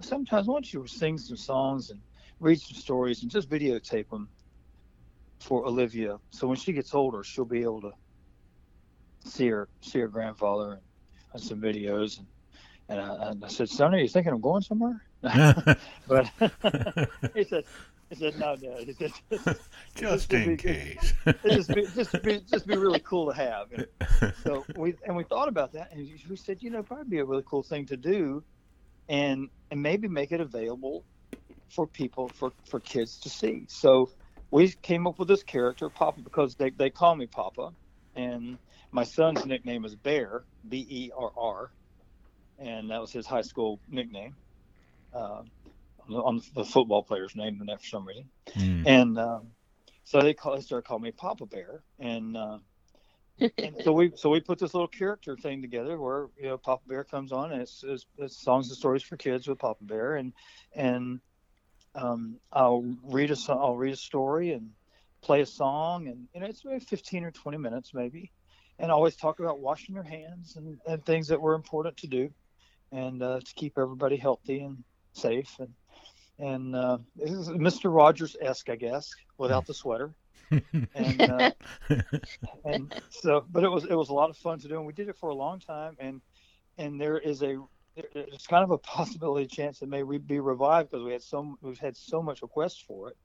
sometimes why don't you sing some songs and read some stories and just videotape them for Olivia, so when she gets older, she'll be able to see her see her grandfather and some videos. And, and, I, and I said, Son, are you thinking of going somewhere? but he said, he said, no, Dad. He said, Just in case. just be just be just be really cool to have. And so we and we thought about that, and we said, you know, probably be a really cool thing to do, and and maybe make it available for people for for kids to see. So we came up with this character, Papa, because they they call me Papa, and my son's nickname is Bear, B E R R, and that was his high school nickname. Uh, on the football player's name, and that for some reason Hmm. and um, so they call they started calling me Papa Bear, and, uh, and so we so we put this little character thing together where you know Papa Bear comes on and it's, it's, it's songs and stories for kids with Papa Bear, and and um, I'll read a I'll read a story and play a song, and you know it's maybe 15 or 20 minutes maybe, and always talk about washing your hands and, and things that were important to do, and uh, to keep everybody healthy and safe and and uh, Mr. Rogers esque, I guess, without the sweater. and uh, and so, but it was it was a lot of fun to do, and we did it for a long time, and and there is a there's kind of a possibility chance it may re- be revived because we had so we've had so much requests for it,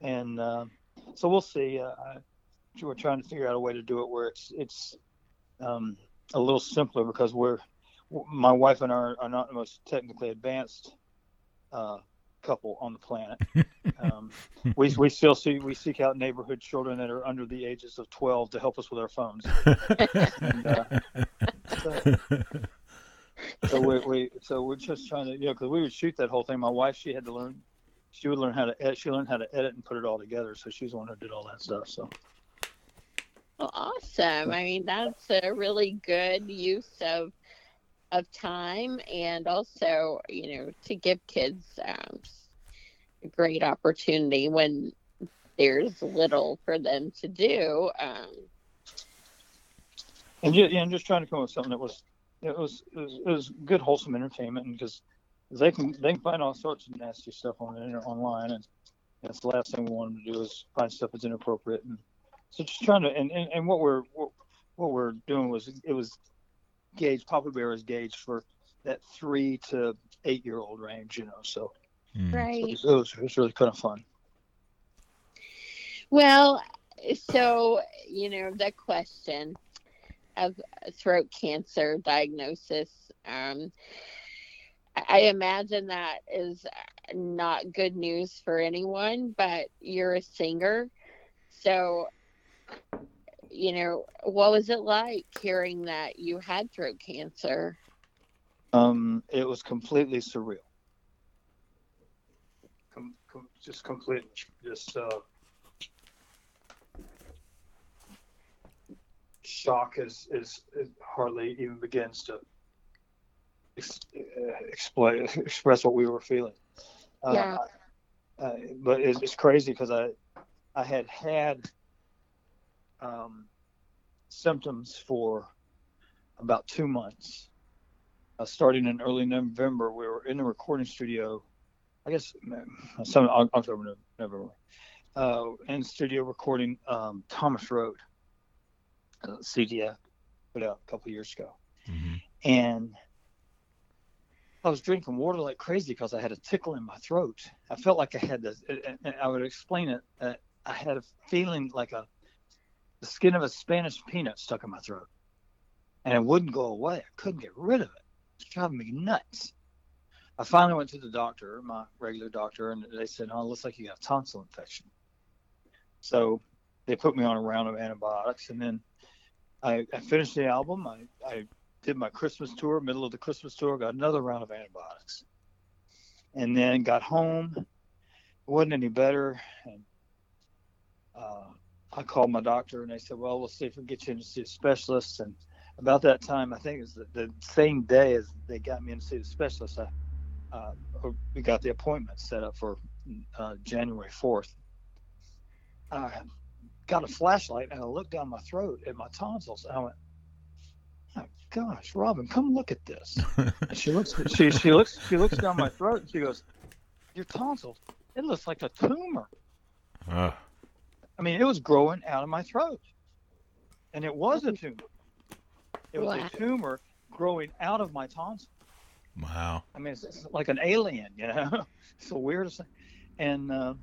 and uh, so we'll see. Uh, we're trying to figure out a way to do it where it's it's um, a little simpler because we're my wife and I are, are not the most technically advanced uh, couple on the planet. Um, we we still see we seek out neighborhood children that are under the ages of 12 to help us with our phones. and, uh, so, so we, we so we're just trying to you know because we would shoot that whole thing. My wife she had to learn she would learn how to edit, she learned how to edit and put it all together. So she's the one who did all that stuff. So. Well, awesome. I mean, that's a really good use of of time, and also, you know, to give kids um, a great opportunity when there's little for them to do. Um, and yeah, yeah, I'm just trying to come up with something that was it was it was, it was good wholesome entertainment because they can they can find all sorts of nasty stuff on the internet online and that's the last thing we want them to do is find stuff that's inappropriate and so just trying to and, and, and what we're what, what we're doing was it was gauge Papa Bear is gauged for that three to eight year old range, you know. So, mm. right, so it, was, it, was, it was really kind of fun. Well, so you know the question of throat cancer diagnosis. Um, I imagine that is not good news for anyone, but you're a singer. So you know, what was it like hearing that you had throat cancer? Um, it was completely surreal. Com- com- just complete, just uh, shock is, is, is hardly even begins to ex- uh, explain express what we were feeling. Uh, yeah. Uh, but it's, it's crazy because I I had had um, symptoms for about two months. Uh, starting in early November, we were in the recording studio. I guess some October, November, uh, in studio recording um, Thomas Road, uh, CDF put out a couple years ago, mm-hmm. and I was drinking water like crazy because I had a tickle in my throat. I felt like I had this, and I would explain it. Uh, I had a feeling like a the skin of a Spanish peanut stuck in my throat. And it wouldn't go away. I couldn't get rid of it. It's driving me nuts. I finally went to the doctor, my regular doctor, and they said, Oh, it looks like you got tonsil infection. So they put me on a round of antibiotics. And then I, I finished the album. I, I did my Christmas tour, middle of the Christmas tour, got another round of antibiotics. And then got home. It wasn't any better. And uh, I called my doctor and they said, well, we'll see if we get you in to see a specialist. And about that time, I think it was the, the same day as they got me in to see the specialist, I, uh, we got the appointment set up for uh, January 4th. I got a flashlight and I looked down my throat at my tonsils. And I went, oh, gosh, Robin, come look at this. she looks, she, she looks, she looks down my throat and she goes, your tonsils, it looks like a tumor. Uh. I mean, it was growing out of my throat, and it was a tumor. It was wow. a tumor growing out of my tonsil. Wow. I mean, it's, it's like an alien, you know. it's the weirdest thing. And uh,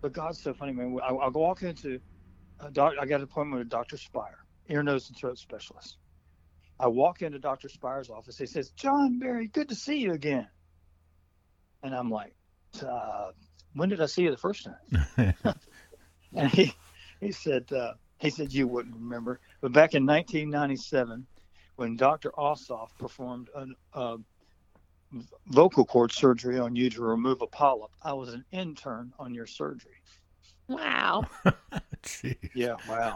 but God's so funny, man. I, I'll walk into a doc. I got an appointment with Dr. Spire, ear, nose, and throat specialist. I walk into Dr. Spire's office. He says, "John Berry, good to see you again." And I'm like, uh, "When did I see you the first time?" and he he said uh, he said you wouldn't remember, but back in 1997, when Dr. Ossoff performed a uh, vocal cord surgery on you to remove a polyp, I was an intern on your surgery. Wow. yeah, wow.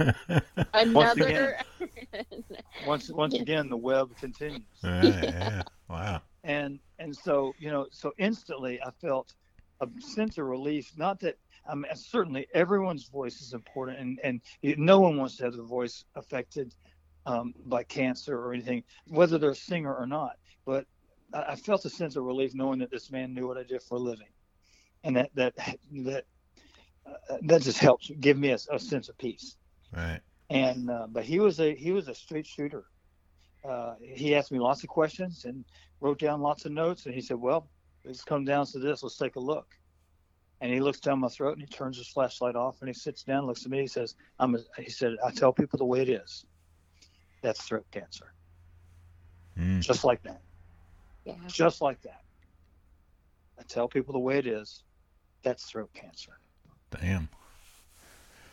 Another. Once again, once, once again, the web continues. Yeah, yeah. Wow. And and so you know, so instantly I felt a sense of relief. Not that I mean, certainly everyone's voice is important, and and no one wants to have their voice affected um, by cancer or anything, whether they're a singer or not. But I felt a sense of relief knowing that this man knew what I did for a living, and that that that uh, that just helps give me a, a, sense of peace. Right. And uh, but he was a he was a straight shooter. Uh, he asked me lots of questions and wrote down lots of notes, and he said, "Well, it's come down to this. Let's take a look." And he looks down my throat and he turns his flashlight off and he sits down, looks at me, he says, "I'm." A, he said, "I tell people the way it is. That's throat cancer." Mm. Just like that. Yeah. Just like that. I tell people the way it is. That's throat cancer. Damn.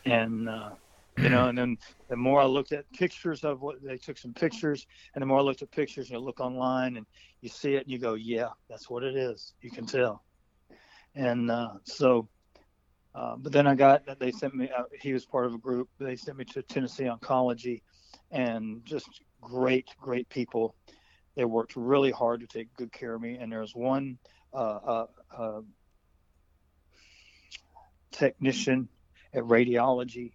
And uh, you know, and then the more I looked at pictures of what they took some pictures, and the more I looked at pictures, you look online and you see it, and you go, yeah, that's what it is. You can tell. And uh, so, uh, but then I got they sent me. Uh, he was part of a group. They sent me to Tennessee Oncology, and just great, great people they worked really hard to take good care of me. And there was one uh, uh, uh, technician at radiology,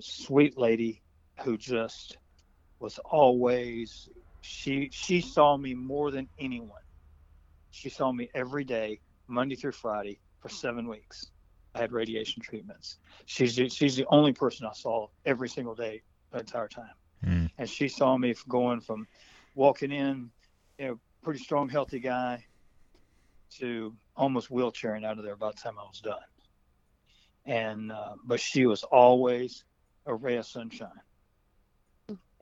sweet lady, who just was always she she saw me more than anyone. She saw me every day, Monday through Friday, for seven weeks. I had radiation treatments. She's she's the only person I saw every single day the entire time, mm. and she saw me going from walking in, you know, pretty strong, healthy guy, to almost wheelchairing out of there by the time I was done. And uh, but she was always a ray of sunshine,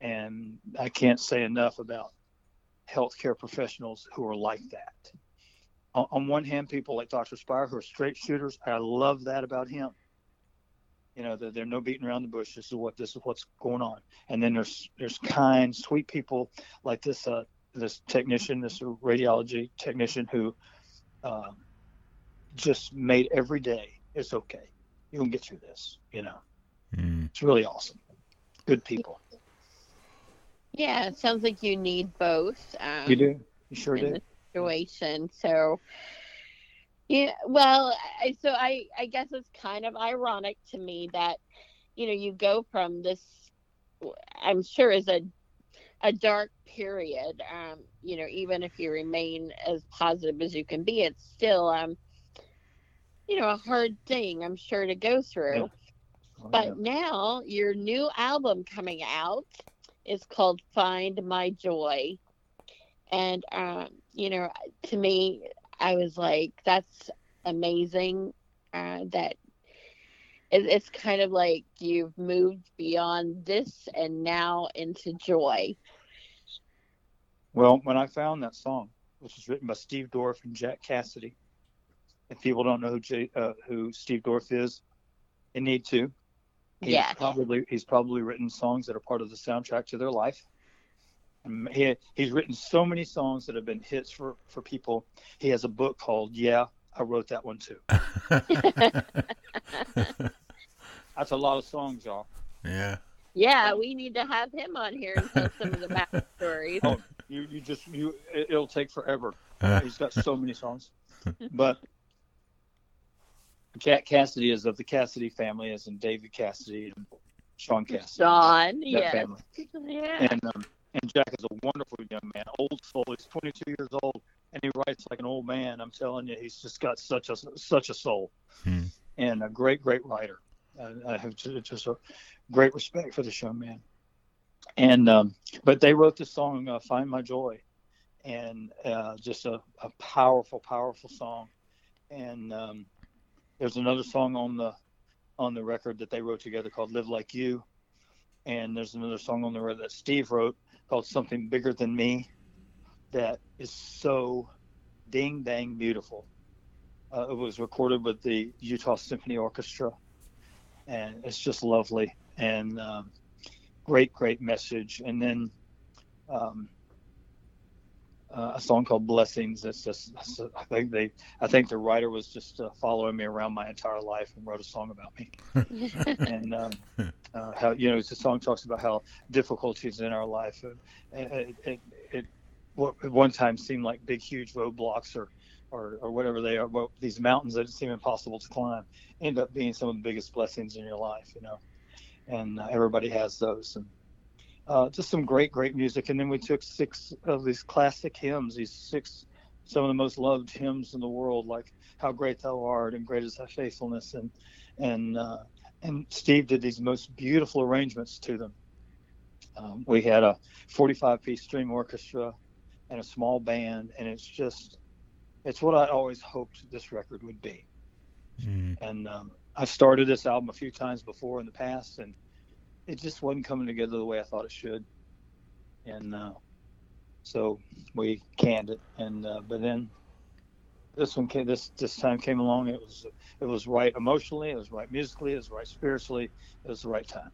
and I can't say enough about healthcare professionals who are like that. On, on one hand, people like Dr. Spire who are straight shooters. I love that about him. You know they're, they're no beating around the bush. This is what this is what's going on. And then there's there's kind sweet people like this uh, this technician this radiology technician who uh, just made every day it's okay. You can get through this you know. Mm. it's really awesome. Good people. Yeah it sounds like you need both um, you do? you sure do situation so yeah, well, I, so I I guess it's kind of ironic to me that you know you go from this I'm sure is a a dark period um you know even if you remain as positive as you can be it's still um you know a hard thing I'm sure to go through. Yeah. Oh, but yeah. now your new album coming out is called Find My Joy. And um you know to me I was like, that's amazing. Uh, that it, it's kind of like you've moved beyond this and now into joy. Well, when I found that song, which was written by Steve Dorff and Jack Cassidy, if people don't know who, J, uh, who Steve Dorff is, they need to. He's yeah. Probably he's probably written songs that are part of the soundtrack to their life. He, he's written so many songs that have been hits for, for people. He has a book called Yeah, I Wrote That One Too. That's a lot of songs, y'all. Yeah. Yeah, we need to have him on here and tell some of the backstories. Oh, you, you just you it'll take forever. Uh. He's got so many songs. But Jack Cassidy is of the Cassidy family, as in David Cassidy and Shaun Cassidy. Shaun, yeah. Yeah. And um, and Jack is a wonderful young man, old soul. He's 22 years old, and he writes like an old man. I'm telling you, he's just got such a such a soul, hmm. and a great, great writer. Uh, I have just, just, a great respect for this young man. And um, but they wrote this song, uh, "Find My Joy," and uh, just a, a, powerful, powerful song. And um, there's another song on the on the record that they wrote together called "Live Like You." And there's another song on the record that Steve wrote called Something Bigger Than Me that is so ding dang beautiful. Uh, it was recorded with the Utah Symphony Orchestra, and it's just lovely and um, great, great message. And then um, uh, a song called Blessings. That's just I think they I think the writer was just uh, following me around my entire life and wrote a song about me. and um, uh, how you know the song talks about how difficulties in our life it, it, it, what at one time seemed like big huge roadblocks or or, or whatever they are these mountains that seem impossible to climb end up being some of the biggest blessings in your life you know and uh, everybody has those and uh, just some great, great music. And then we took six of these classic hymns, these six, some of the most loved hymns in the world, like "How Great Thou Art" and "Great Is Thy Faithfulness," and and uh, and Steve did these most beautiful arrangements to them. Um, we had a 45-piece string orchestra and a small band, and it's just, it's what I always hoped this record would be. Mm. And um, I started this album a few times before in the past, and it just wasn't coming together the way I thought it should. And uh, so we canned it, and uh, but then this one came, this this time came along. It was it was right emotionally, it was right musically, it was right spiritually, it was the right time.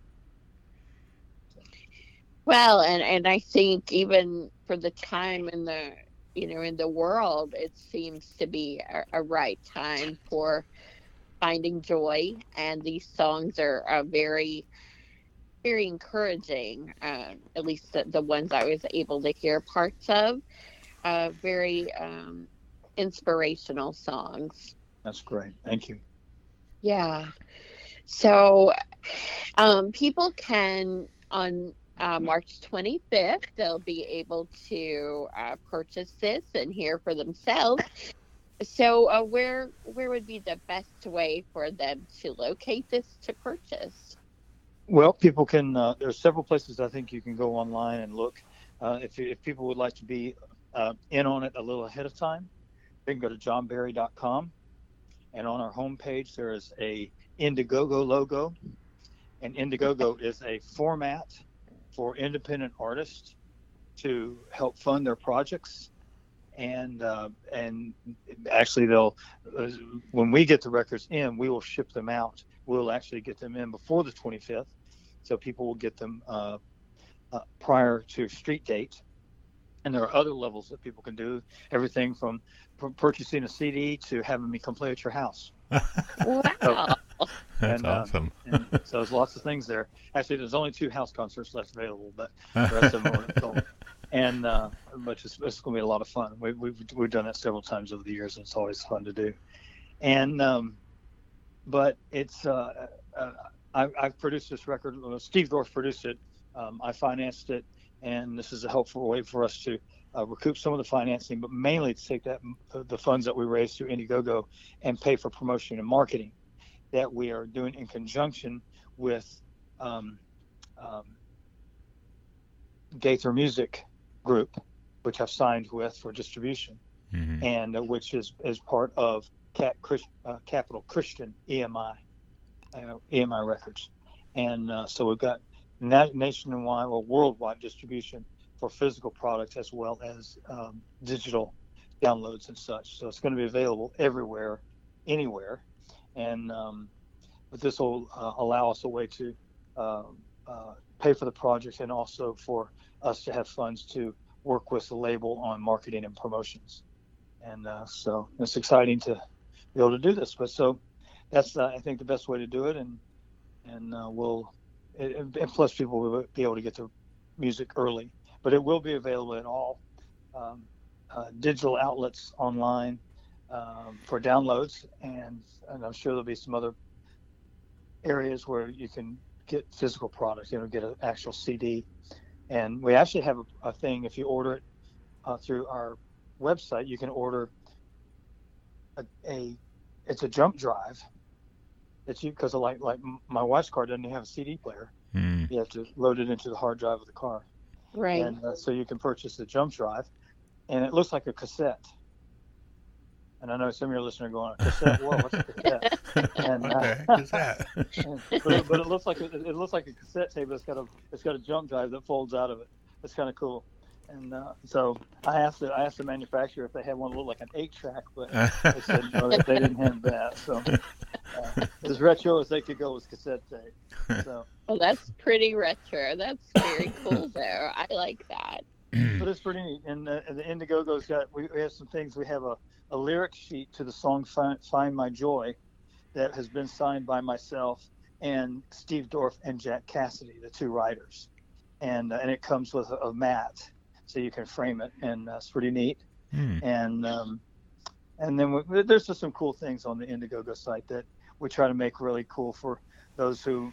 Well, and and I think even for the time in the you know in the world, it seems to be a, a right time for finding joy, and these songs are, are very very encouraging. Uh, at least the, the ones I was able to hear parts of, uh, very um, inspirational songs. That's great. Thank you. Yeah. So um, people can on uh, March 25th, they'll be able to uh, purchase this and hear for themselves. So, uh, where where would be the best way for them to locate this to purchase? Well, people can. Uh, there's several places I think you can go online and look. Uh, if if people would like to be uh, in on it a little ahead of time, they can go to johnberry.com, and on our homepage there is a Indiegogo logo, and Indiegogo is a format for independent artists to help fund their projects and uh, and actually they'll uh, when we get the records in we will ship them out we'll actually get them in before the 25th so people will get them uh, uh prior to street date and there are other levels that people can do everything from purchasing a cd to having me come play at your house wow That's and, uh, awesome. and so there's lots of things there. Actually, there's only two house concerts left available, but the rest of them are sold. And uh, but it's, it's going to be a lot of fun. We, we've we've done that several times over the years, and it's always fun to do. And um, but it's uh, uh, I, I've produced this record. Steve Dorff produced it. Um, I financed it, and this is a helpful way for us to uh, recoup some of the financing, but mainly to take that the funds that we raised through Indiegogo and pay for promotion and marketing that we are doing in conjunction with um, um, Gaither Music Group, which I've signed with for distribution, Mhm. and uh, which is is part of Cap, uh, Capitol Christian EMI, uh, EMI Records, and uh, so we've got na- nationwide or worldwide distribution for physical products as well as um, digital downloads and such. So it's going to be available everywhere, anywhere and um, but this will uh, allow us a way to uh, uh, pay for the project and also for us to have funds to work with the label on marketing and promotions. And uh, so it's exciting to be able to do this. But so that's uh, I think the best way to do it, and and uh, we'll and plus people will be able to get the music early. But it will be available at all um, digital outlets online um, for downloads, and, and I'm sure there'll be some other areas where you can get physical products, you know, get an actual CD. And we actually have a, a thing, if you order it uh, through our website, you can order a, a it's a jump drive. It's you because like like my wife's car doesn't have a CD player. Mm. You have to load it into the hard drive of the car, Right. and uh, so you can purchase the jump drive, and it looks like a cassette. And I know some of your listeners are going, cassette, whoa, what's a cassette? And, uh, what the that? but, it, but it looks like a, it looks like a cassette tape. It's got a it's got a jump drive that folds out of it. It's kind of cool. And uh, so I asked the I asked the manufacturer if they had one that looked like an eight track, but they said no, they, they didn't have that. So uh, as retro as they could go was cassette tape. So, Well, that's pretty retro. That's very cool, though. I like that. but it's pretty neat. And, uh, and the Indiegogo's got we, we have some things. We have a, a lyric sheet to the song Find, Find My Joy that has been signed by myself and Steve Dorff and Jack Cassidy, the two writers. And uh, and it comes with a, a mat, so you can frame it, and that's pretty neat. Mm. And um, and then we, there's just some cool things on the Indiegogo site that we try to make really cool for those who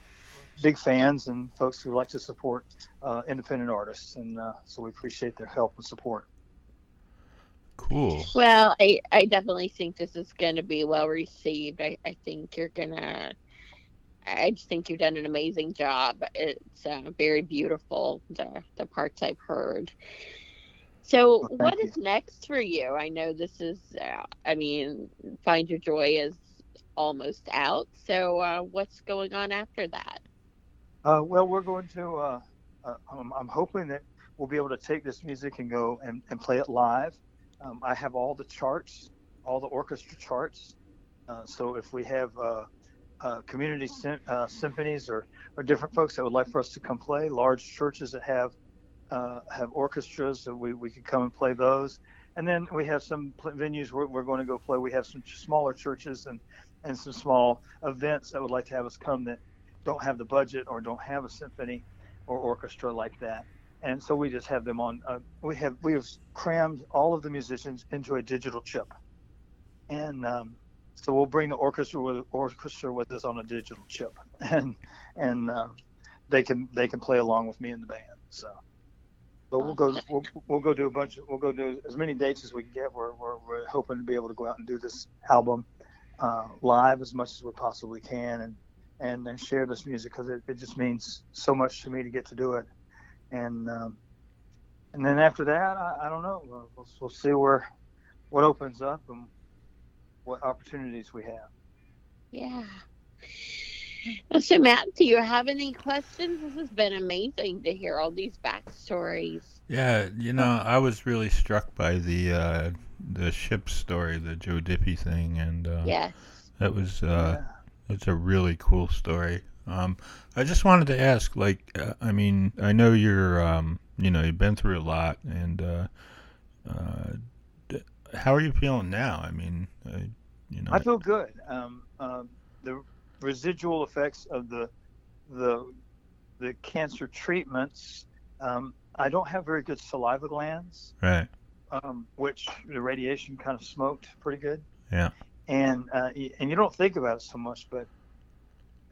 big fans and folks who like to support uh, independent artists, and uh, so we appreciate their help and support. Cool. Well, I, I definitely think this is going to be well received. I, I think you're going to, I just think you've done an amazing job. It's uh, very beautiful, the, the parts I've heard. So, Well, what you. is next for you? I know this is, uh, I mean, Find Your Joy is almost out. So, uh, what's going on after that? Uh, well, we're going to. Uh, uh, I'm, I'm hoping that we'll be able to take this music and go and, and play it live. Um, I have all the charts, all the orchestra charts. Uh, so if we have uh, community sym- uh, symphonies or, or different folks that would like for us to come play, large churches that have uh, have orchestras, that we, we could come and play those. And then we have some pl- venues where we're going to go play. We have some smaller churches and, and some small events that would like to have us come that don't have the budget or don't have a symphony or orchestra like that. And so we just have them on. Uh, we have we have crammed all of the musicians into a digital chip, and um, so we'll bring the orchestra with orchestra with us on a digital chip, and and uh, they can they can play along with me in the band. So, but we'll go we'll, we'll go do a bunch. Of, we'll go do as many dates as we can get. We're, we're, we're hoping to be able to go out and do this album uh, live as much as we possibly can, and and, and share this music because it, it just means so much to me to get to do it. And um, and then after that, I, I don't know. We'll, we'll, we'll see where what opens up and what opportunities we have. Yeah. So, Matt, do you have any questions? This has been amazing to hear all these backstories. Yeah, you know, I was really struck by the uh, the ship story, the Joe Diffie thing, and uh, Yes. that was uh, it's a really cool story. Um, I just wanted to ask, like, uh, I mean, I know you're, um, you know, you've been through a lot, and uh, uh, d- how are you feeling now? I mean, uh, you know, I feel good. Um, um, the residual effects of the the the cancer treatments. Um, I don't have very good saliva glands, right? um, which the radiation kind of smoked pretty good. Yeah. And uh, and you don't think about it so much, but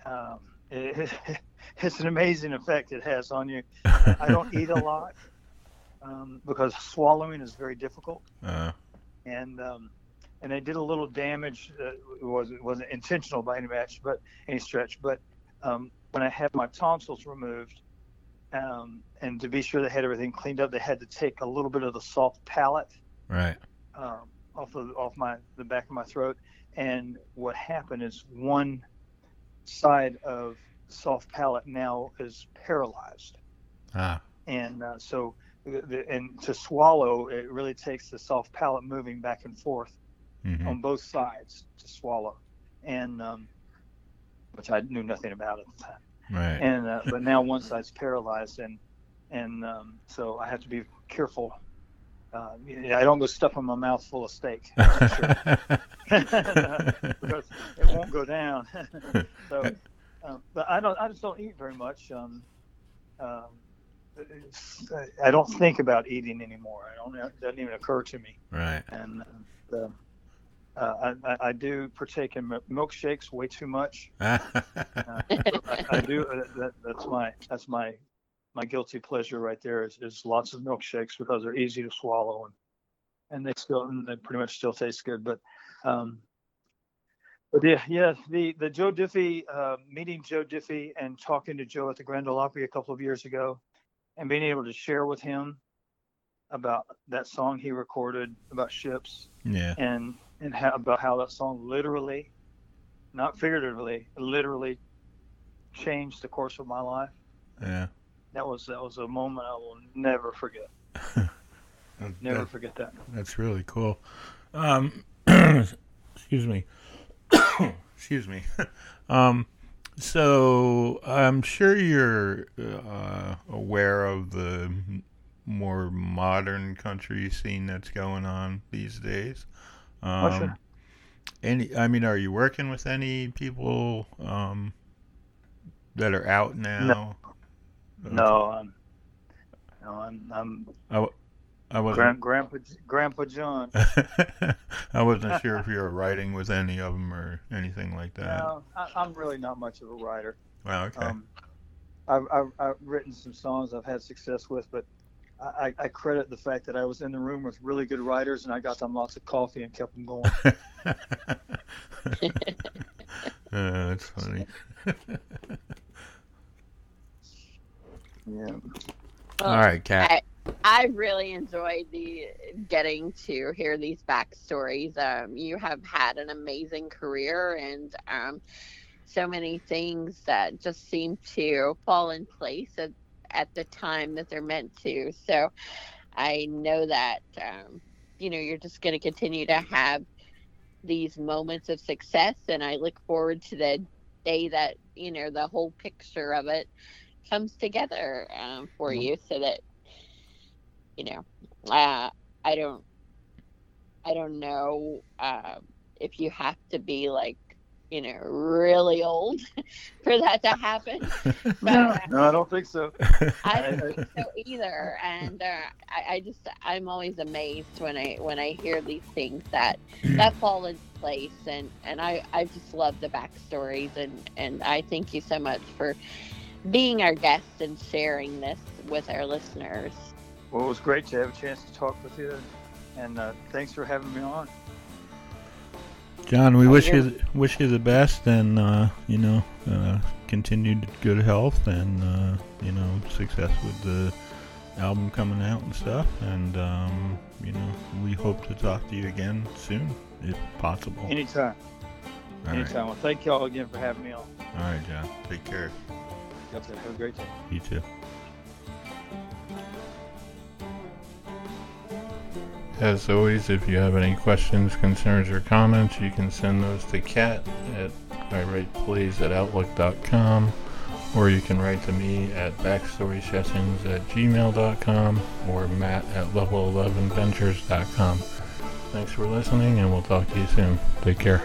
um, it, it's an amazing effect it has on you. I don't eat a lot um, because swallowing is very difficult uh, and um, and they did a little damage. Uh, it wasn't wasn't intentional by any match, but any stretch. But um, when I had my tonsils removed, um, and to be sure they had everything cleaned up, they had to take a little bit of the soft palate right. um, off of off my the back of my throat. And what happened is one side of soft palate now is paralyzed Ah, and uh, so the, the, and to swallow it really takes the soft palate moving back and forth hmm on both sides to swallow and um, which I knew nothing about at the time right. and uh, but now one side's paralyzed and and um, so I have to be careful uh, I don't go stuffing my mouth full of steak because it won't go down. so, um, but I don't. I just don't eat very much. Um, um, I don't think about eating anymore. I don't. It doesn't even occur to me. right. And uh, the, uh, I, I- do partake in milkshakes way too much. I, I do. uh, That, that's my. That's my. My guilty pleasure right there is, is lots of milkshakes because they're easy to swallow and and they still and they pretty much still taste good. But um, but yeah, yeah, the the Joe Diffie uh, meeting Joe Diffie and talking to Joe at the Grand Ole Opry a couple of years ago, and being able to share with him about that song he recorded about ships yeah. and and how, about how that song literally, not figuratively, literally changed the course of my life. Yeah. That was that was a moment I will never forget. Never That- forget that. That's really cool. Um, excuse me. excuse me. um, so I'm sure you're uh, aware of the more modern country scene that's going on these days. Um, Oh, sure. Any, I mean, are you working with any people um, that are out now? No, I'm no, I'm I'm I wasn't. Grand, Grandpa Grandpa John. I wasn't sure if you were writing with any of them or anything like that. No, I, I'm really not much of a writer. Wow, okay. Um, I've, I've, I've written some songs I've had success with, but I, I credit the fact that I was in the room with really good writers and I got them lots of coffee and kept them going. uh, that's funny. yeah. All right, Kat. I really enjoyed the getting to hear these backstories. Um, you have had an amazing career and um, so many things that just seem to fall in place at, at the time that they're meant to. So I know that um, you know you're just going to continue to have these moments of success, and I look forward to the day that you know the whole picture of it comes together um, for mm-hmm. you, so that you know, uh, I don't, I don't know uh, if you have to be like, you know, really old for that to happen. but, no, uh, no, I don't think so. I don't think so either. And uh, I, I just, I'm always amazed when I when I hear these things that that fall in place. And and I I just love the backstories. And and I thank you so much for being our guest and sharing this with our listeners. Well, it was great to have a chance to talk with you, and uh, thanks for having me on. John, we wish you wish you the best, and uh, you know, uh, continued good health, and uh, you know, success with the album coming out and stuff. And um, you know, we hope to talk to you again soon, if possible. Anytime. All Anytime. Right. Well, thank you all again for having me on. All right, John. Take care. Have a great day. You too. As always, if you have any questions, concerns, or comments, you can send those to Kat at iWritePlays at Outlook.com, or you can write to me at backstorysessions at gmail.com or matt at level11ventures.com. Thanks for listening, and we'll talk to you soon. Take care.